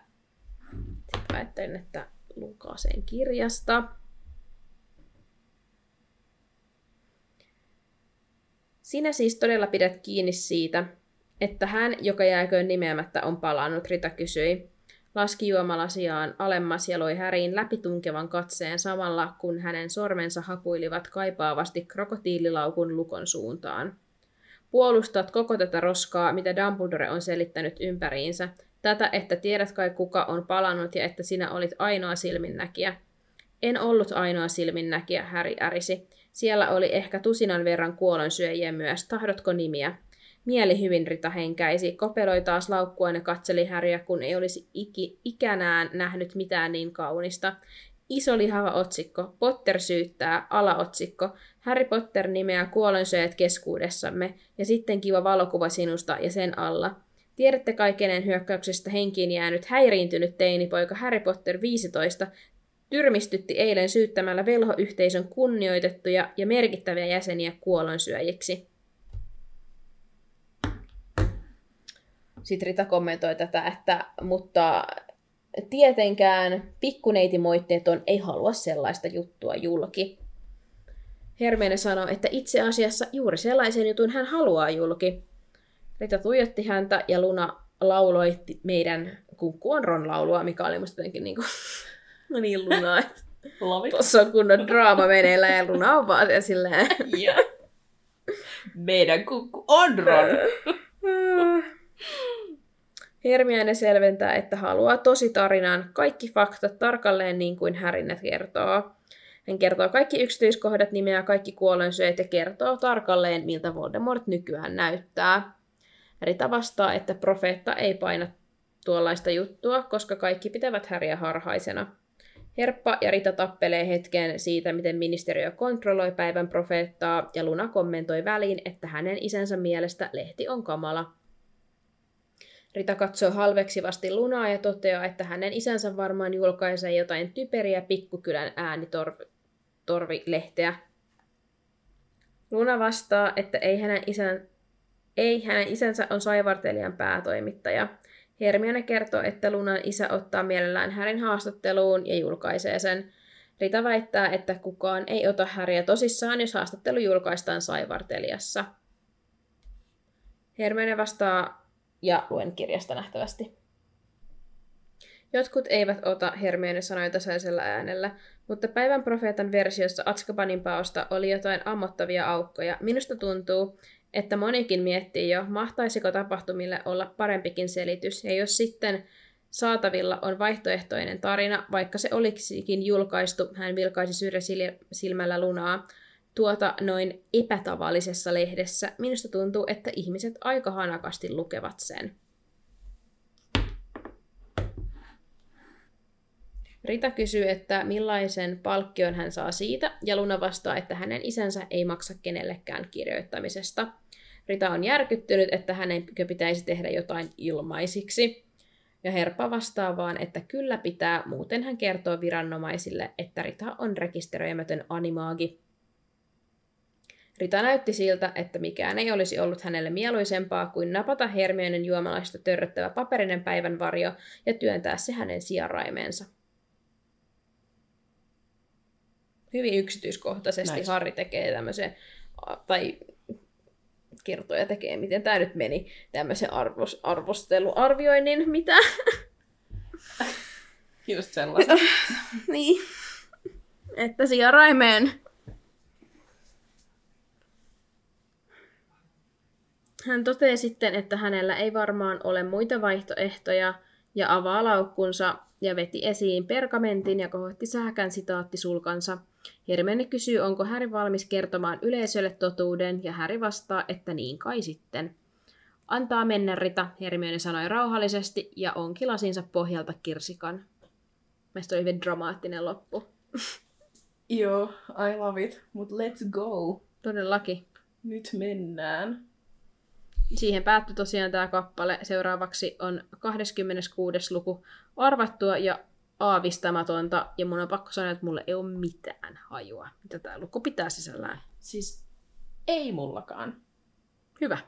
Sitten että lukaa sen kirjasta. Sinä siis todella pidät kiinni siitä, että hän, joka jääköön nimeämättä, on palannut, Rita kysyi. Laski juomalasiaan alemmas ja loi Häriin läpitunkevan katseen samalla, kun hänen sormensa hapuilivat kaipaavasti krokotiililaukun lukon suuntaan. Puolustat koko tätä roskaa, mitä Dumbledore on selittänyt ympäriinsä. Tätä, että tiedät kai kuka on palannut ja että sinä olit ainoa silminnäkijä. En ollut ainoa silminnäkijä, Häri ärisi. Siellä oli ehkä tusinan verran kuolonsyöjiä myös. Tahdotko nimiä? Mieli hyvin Rita henkäisi, kopeloi taas laukkua ja katseli Häriä, kun ei olisi iki, ikänään nähnyt mitään niin kaunista. Iso lihava otsikko, Potter syyttää, alaotsikko, Harry Potter nimeää kuolonsyöjät keskuudessamme, ja sitten kiva valokuva sinusta ja sen alla. Tiedätte kai kenen hyökkäyksestä henkiin jäänyt häiriintynyt teinipoika Harry Potter 15 tyrmistytti eilen syyttämällä velhoyhteisön kunnioitettuja ja merkittäviä jäseniä kuolonsyöjiksi. Sitten Rita kommentoi tätä, että mutta tietenkään pikkuneitimoitteeton ei halua sellaista juttua julki. Hermione sanoi, että itse asiassa juuri sellaisen jutun hän haluaa julki. Rita tuijotti häntä ja Luna lauloi meidän Kunkku on Ron laulua, mikä oli musta jotenkin niin kuin No niin, Luna. Tuossa on kunnon draama meneillään ja Luna on vaan siellä silleen. Meidän kukku on Ron. Hermione selventää, että haluaa tosi tarinan, kaikki faktat tarkalleen niin kuin Härinne kertoo. Hän kertoo kaikki yksityiskohdat, nimeä kaikki kuolensyöt ja kertoo tarkalleen, miltä Voldemort nykyään näyttää. Rita vastaa, että profeetta ei paina tuollaista juttua, koska kaikki pitävät häriä harhaisena. Herppa ja Rita tappelee hetken siitä, miten ministeriö kontrolloi päivän profeettaa, ja Luna kommentoi väliin, että hänen isänsä mielestä lehti on kamala. Rita katsoo halveksivasti Lunaa ja toteaa, että hänen isänsä varmaan julkaisee jotain typeriä pikkukylän äänitorvilehteä. Luna vastaa, että ei hänen, isän, ei hänen isänsä on saivartelijan päätoimittaja. Hermione kertoo, että Lunan isä ottaa mielellään Härin haastatteluun ja julkaisee sen. Rita väittää, että kukaan ei ota Häriä tosissaan, jos haastattelu julkaistaan saivartelijassa. Hermione vastaa, ja luen kirjasta nähtävästi. Jotkut eivät ota Hermione sanoi tasaisella äänellä, mutta päivän profeetan versiossa Atskabanin paosta oli jotain ammottavia aukkoja. Minusta tuntuu, että monikin miettii jo, mahtaisiko tapahtumille olla parempikin selitys, ja jos sitten saatavilla on vaihtoehtoinen tarina, vaikka se olisikin julkaistu, hän vilkaisi syrjäsilmällä lunaa, tuota noin epätavallisessa lehdessä, minusta tuntuu, että ihmiset aika hanakasti lukevat sen. Rita kysyy, että millaisen palkkion hän saa siitä, ja Luna vastaa, että hänen isänsä ei maksa kenellekään kirjoittamisesta. Rita on järkyttynyt, että hänen pitäisi tehdä jotain ilmaisiksi. Ja Herpa vastaa vaan, että kyllä pitää, muuten hän kertoo viranomaisille, että Rita on rekisteröimätön animaagi. Rita näytti siltä, että mikään ei olisi ollut hänelle mieluisempaa kuin napata Hermionen juomalaista törröttävä paperinen päivän varjo ja työntää se hänen sijaraimeensa. Hyvin yksityiskohtaisesti nice. Harri tekee tämmöisen, tai kertoja tekee, miten tämä nyt meni, tämmöisen arvos, arvosteluarvioinnin, mitä? Just sellaista. niin. Että sijaraimeen Hän toteaa sitten, että hänellä ei varmaan ole muita vaihtoehtoja ja avaa laukkunsa ja veti esiin pergamentin ja kohotti sähkän sitaattisulkansa. Hermione kysyy, onko Häri valmis kertomaan yleisölle totuuden, ja Häri vastaa, että niin kai sitten. Antaa mennä Rita, Hermione sanoi rauhallisesti, ja onki lasinsa pohjalta kirsikan. Meistä oli hyvin dramaattinen loppu. Joo, I love it, mutta let's go. Todellakin. Nyt mennään. Siihen päättyi tosiaan tämä kappale. Seuraavaksi on 26. luku arvattua ja aavistamatonta. Ja mun on pakko sanoa, että mulle ei ole mitään hajua, mitä tämä luku pitää sisällään. Siis ei mullakaan. Hyvä.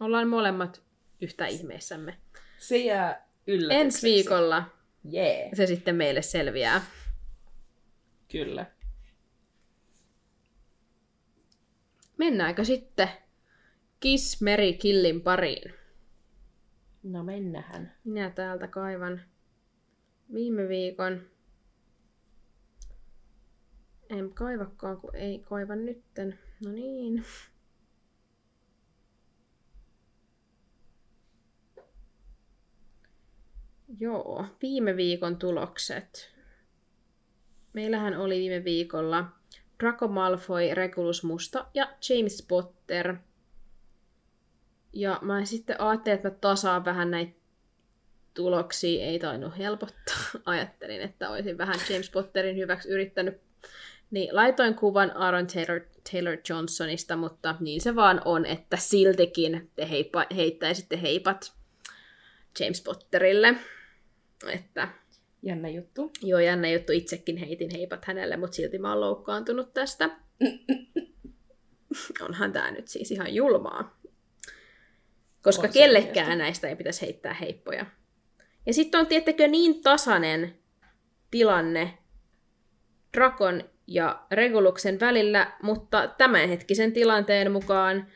Ollaan molemmat yhtä ihmeissämme. Se jää yllätykseksi. Ensi viikolla yeah. se sitten meille selviää. Kyllä. Mennäänkö sitten Kiss Mary Killin pariin. No mennähän. Minä täältä kaivan viime viikon. En kaivakaan, kun ei kaiva nytten. No niin. Joo, viime viikon tulokset. Meillähän oli viime viikolla Draco Malfoy, Regulus Musta ja James Potter – ja mä sitten ajattelin, että mä tasaan vähän näitä tuloksia. Ei tainnut helpottaa. Ajattelin, että olisin vähän James Potterin hyväksi yrittänyt. Niin laitoin kuvan Aaron Taylor, Taylor Johnsonista, mutta niin se vaan on, että siltikin te heipa, heittäisitte heipat James Potterille. Että Jännä juttu. Joo, jännä juttu. Itsekin heitin heipat hänelle, mutta silti mä oon loukkaantunut tästä. Onhan tämä nyt siis ihan julmaa. Koska kellekään näistä ei pitäisi heittää heippoja. Ja sitten on tiettekö niin tasainen tilanne Drakon ja Reguluksen välillä, mutta tämänhetkisen tilanteen mukaan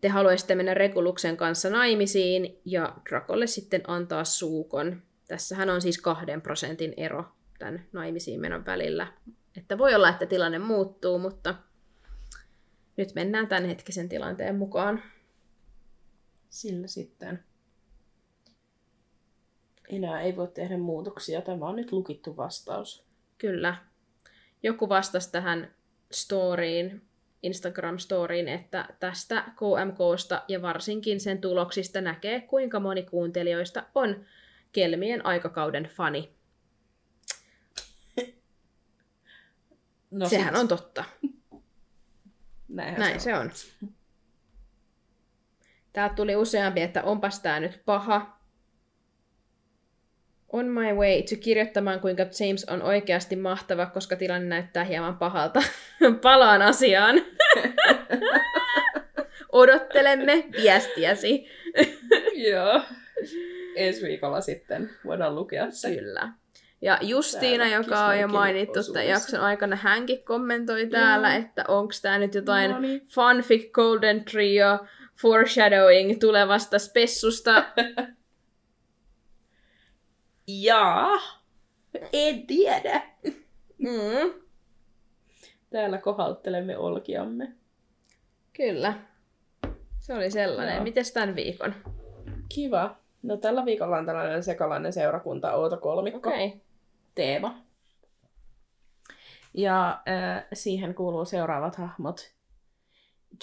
te haluaisitte mennä Reguluksen kanssa naimisiin ja Drakolle sitten antaa suukon. Tässähän on siis kahden prosentin ero tämän naimisiin menon välillä. Että voi olla, että tilanne muuttuu, mutta nyt mennään tämän hetkisen tilanteen mukaan sillä sitten enää ei voi tehdä muutoksia. Tämä on nyt lukittu vastaus. Kyllä. Joku vastasi tähän storyin Instagram-storiin, että tästä KMKsta ja varsinkin sen tuloksista näkee, kuinka moni kuuntelijoista on Kelmien aikakauden fani. No Sehän sit- on totta. Näinhän Näin se on. Täältä tuli useampi, että onpas tää nyt paha. On my way to kirjoittamaan, kuinka James on oikeasti mahtava, koska tilanne näyttää hieman pahalta. Palaan asiaan. Odottelemme viestiäsi. Joo. Ensi viikolla sitten voidaan lukea se. Kyllä. Ja Justiina, Täällä joka on jo mainittu tämän osuudessa. jakson aikana, hänkin kommentoi täällä, Joo. että onko tämä nyt jotain No niin. fanfic Golden Trio foreshadowing tulevasta spessusta. Jaa. En tiedä. Mm, Täällä kohauttelemme olkiamme. kyllä. Se oli sellainen. Joo. Mites tämän viikon? Kiva. No tällä viikolla on tällainen sekalainen seurakunta Outo kolmikko. Okay. teema. Ja äh, siihen kuuluu seuraavat hahmot.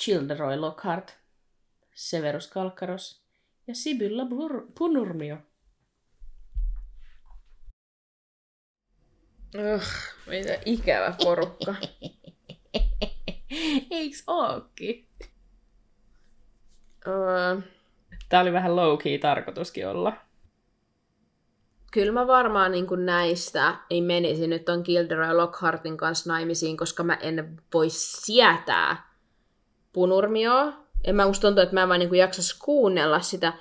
Childeroy Lockhart, Severus Kalkkaros ja Sibylla Bur- Punurmio. Ugh, mitä ikävä porukka. Eiks ookin? öö, Tää oli vähän low-key tarkoituskin olla. kyllä mä varmaan niin kuin näistä ei menisi nyt ton Gilderoy Lockhartin kanssa naimisiin, koska mä en voi sietää punurmioa. En mä musta tuntuu, että mä en vaan niin kuin jaksas kuunnella sitä äh,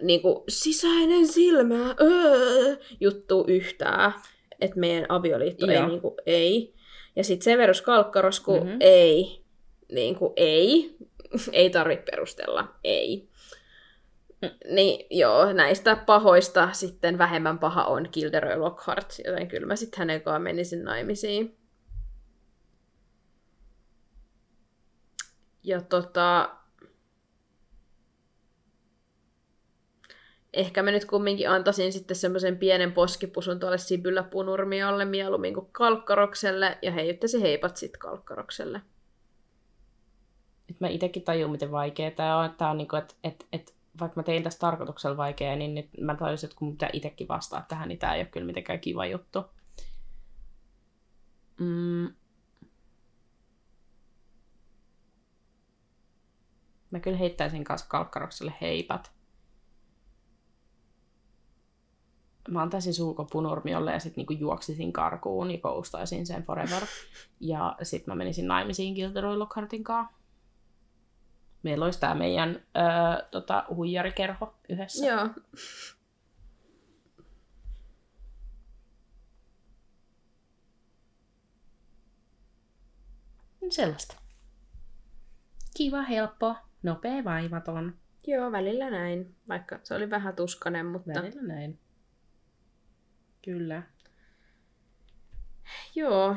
niin kuin sisäinen silmä öö, juttu yhtään. Että meidän avioliitto ei, Joo. niin kuin, ei. Ja sitten Severus Kalkkaros, kun Mhm. mm-hmm. ei. Niin kuin, ei. ei tarvitse perustella. Ei. Niin joo, näistä pahoista sitten vähemmän paha on Gilderoy Lockhart, joten kyllä mä sitten hänen kanssaan menisin naimisiin. Ja tota... Ehkä mä nyt kumminkin antaisin sitten semmoisen pienen poskipusun tuolle Sibyllä Punurmiolle mieluummin kuin Kalkkarokselle, ja heittäisin heipat sitten Kalkkarokselle. Et mä itekin tajun, miten vaikea tää on. Tää on niinku, että et, et, vaikka mä tein tästä tarkoituksella vaikea, niin nyt mä tajusin, että kun mun pitää itekin vastaa tähän, niin tää ei ole kyllä mitenkään kiva juttu. Mm. Mä kyllä heittäisin kanssa kalkkarokselle heipat. Mä antaisin sulko punurmiolle ja sitten niinku juoksisin karkuun ja koustaisin sen forever. Ja sitten mä menisin naimisiin Gilderoy Lockhartin kanssa. Meillä olisi tämä meidän öö, tota, huijarikerho yhdessä. Joo. Sellaista. Kiva, helppo, nopea, vaivaton. Joo, välillä näin. Vaikka se oli vähän tuskanen, mutta... Välillä näin. Kyllä. Joo.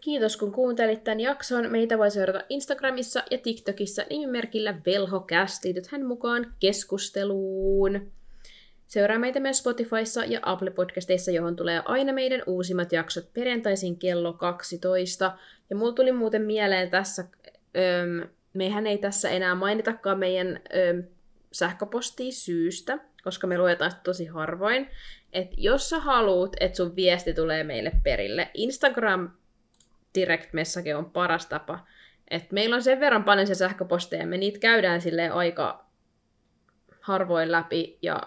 Kiitos kun kuuntelit tämän jakson. Meitä voi seurata Instagramissa ja TikTokissa nimimerkillä VelhoCast. Liitythän mukaan keskusteluun. Seuraa meitä myös Spotifyssa ja Apple Podcasteissa, johon tulee aina meidän uusimmat jaksot perjantaisin kello 12. Ja mulla tuli muuten mieleen tässä, öm, mehän ei tässä enää mainitakaan meidän öm, sähköpostia syystä, koska me luetaan sitä tosi harvoin. Et jos sä haluut, että sun viesti tulee meille perille, Instagram direct message on paras tapa. Et meillä on sen verran paljon se sähköposteja, me niitä käydään sille aika harvoin läpi, ja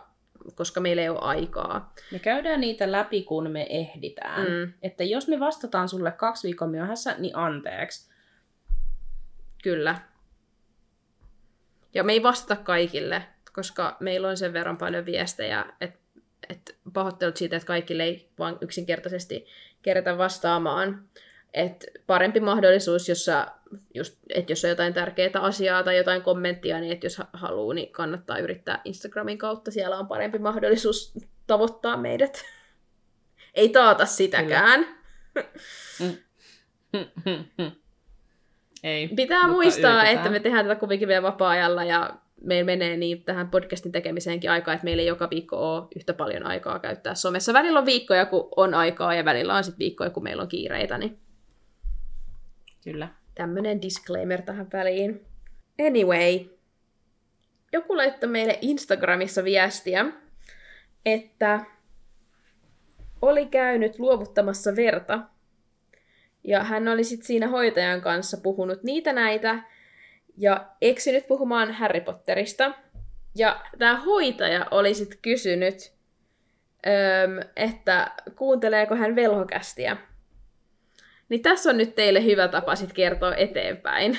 koska meillä ei ole aikaa. Me käydään niitä läpi, kun me ehditään. Mm. Että jos me vastataan sulle kaksi viikon myöhässä, niin anteeksi. Kyllä. Ja me ei vastata kaikille, koska meillä on sen verran paljon viestejä, että et pahoittelut siitä, että kaikille ei vaan yksinkertaisesti kerätä vastaamaan. Et parempi mahdollisuus, jos, sä, just, et jos on jotain tärkeää asiaa tai jotain kommenttia, niin että jos haluaa, niin kannattaa yrittää Instagramin kautta. Siellä on parempi mahdollisuus tavoittaa meidät. Ei taata sitäkään. Ei. Pitää muistaa, yritetään. että me tehdään tätä kuitenkin vielä vapaa-ajalla ja meillä menee niin tähän podcastin tekemiseenkin aikaa, että meillä ei joka viikko ole yhtä paljon aikaa käyttää somessa. Välillä on viikkoja, kun on aikaa ja välillä on sitten viikkoja, kun meillä on kiireitä. Niin Kyllä. Tämmönen disclaimer tähän väliin. Anyway, joku laittoi meille Instagramissa viestiä, että oli käynyt luovuttamassa verta. Ja hän oli sitten siinä hoitajan kanssa puhunut niitä näitä ja eksynyt puhumaan Harry Potterista. Ja tämä hoitaja oli sitten kysynyt, että kuunteleeko hän velhokästiä. Niin tässä on nyt teille hyvä tapa sit kertoa eteenpäin.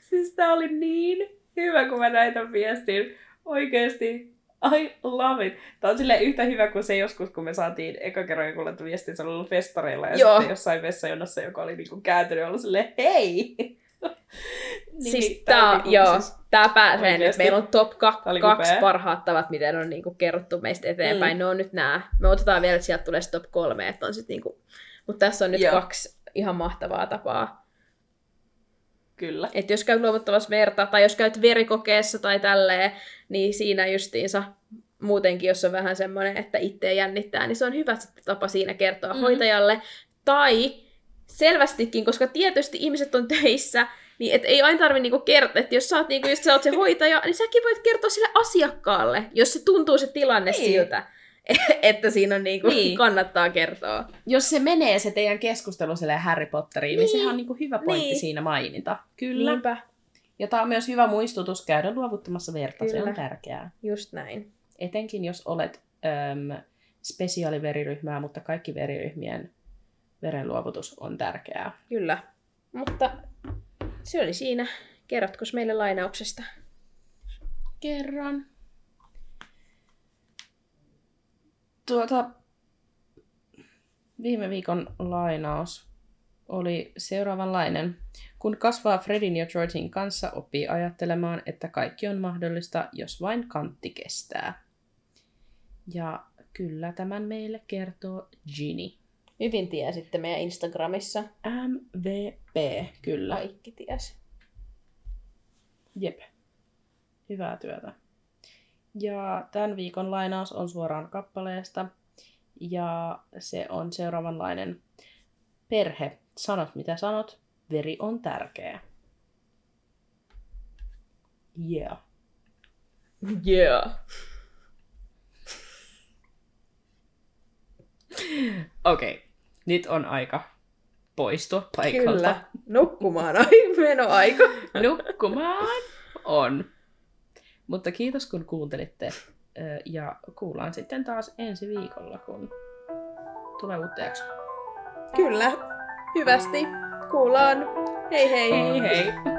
Siis tää oli niin hyvä, kun mä näin tämän viestin. Oikeesti, I love it. Tää on silleen yhtä hyvä kuin se joskus, kun me saatiin eka kerran joku laittu viestin, se oli ollut festareilla ja Joo. sitten jossain vessajonossa, joka oli niinku kääntynyt ja ollut silleen, hei! niin, siis tää tää, on niinku joo, siis- tää pääsee nyt. oikeesti. Meillä on top ka- kaksi parhaat tavat, miten on niinku kerrottu meistä eteenpäin. Mm. Ne on nyt nää. Me otetaan vielä, että sieltä tulee top kolme. Että on sit niinku... Mutta tässä on nyt joo. kaksi ihan mahtavaa tapaa. Kyllä. Että jos käyt luovuttamassa verta, tai jos käyt verikokeessa tai tälleen, niin siinä justiinsa muutenkin, jos on vähän semmoinen, että itseä jännittää, niin se on hyvä sitten tapa siinä kertoa Mhm. mm. hoitajalle. Tai selvästikin, koska tietysti ihmiset on töissä, niin et ei aina tarvitse niinku kertoa, että jos sä oot, niinku, just sä oot se hoitaja, niin säkin voit kertoa sille asiakkaalle, jos se tuntuu se tilanne niin. siltä, että siinä on niinku, Niin. niin. kannattaa kertoa. Jos se menee se teidän keskustelu Harry Potteriin, niin, niin Niin. sehän on niinku hyvä pointti Niin. siinä mainita. Kyllä. Niinpä, Ja tämä on myös hyvä muistutus käydä luovuttamassa verta, se on Kyllä. tärkeää. just näin. Etenkin jos olet äm, spesiaaliveriryhmää, mutta kaikki veriryhmien verenluovutus on tärkeää. Kyllä. Mutta se oli siinä. Kerrotko meille lainauksesta? Kerran. Tuota, viime viikon lainaus oli seuraavanlainen. Kun kasvaa Fredin ja Georgin kanssa, oppii ajattelemaan, että kaikki on mahdollista, jos vain kantti kestää. Ja kyllä tämän meille kertoo Ginny. Hyvin tiesitte meidän Instagramissa. MVP, kyllä. Kaikki ties. Jep. Hyvää työtä. Ja tämän viikon lainaus on suoraan kappaleesta. Ja se on seuraavanlainen. Perhe, sanot mitä sanot, veri on tärkeä. Yeah. Yeah. Okei, okay. nyt on aika poistua paikalta. Kyllä. Nukkumaan ai menoaika. Nukkumaan on. Mutta kiitos kun kuuntelitte. Ja kuullaan sitten taas ensi viikolla, kun tulee uutta jaksoa. Kyllä. Hyvästi. Kuullaan. Hei hei. Hei hei!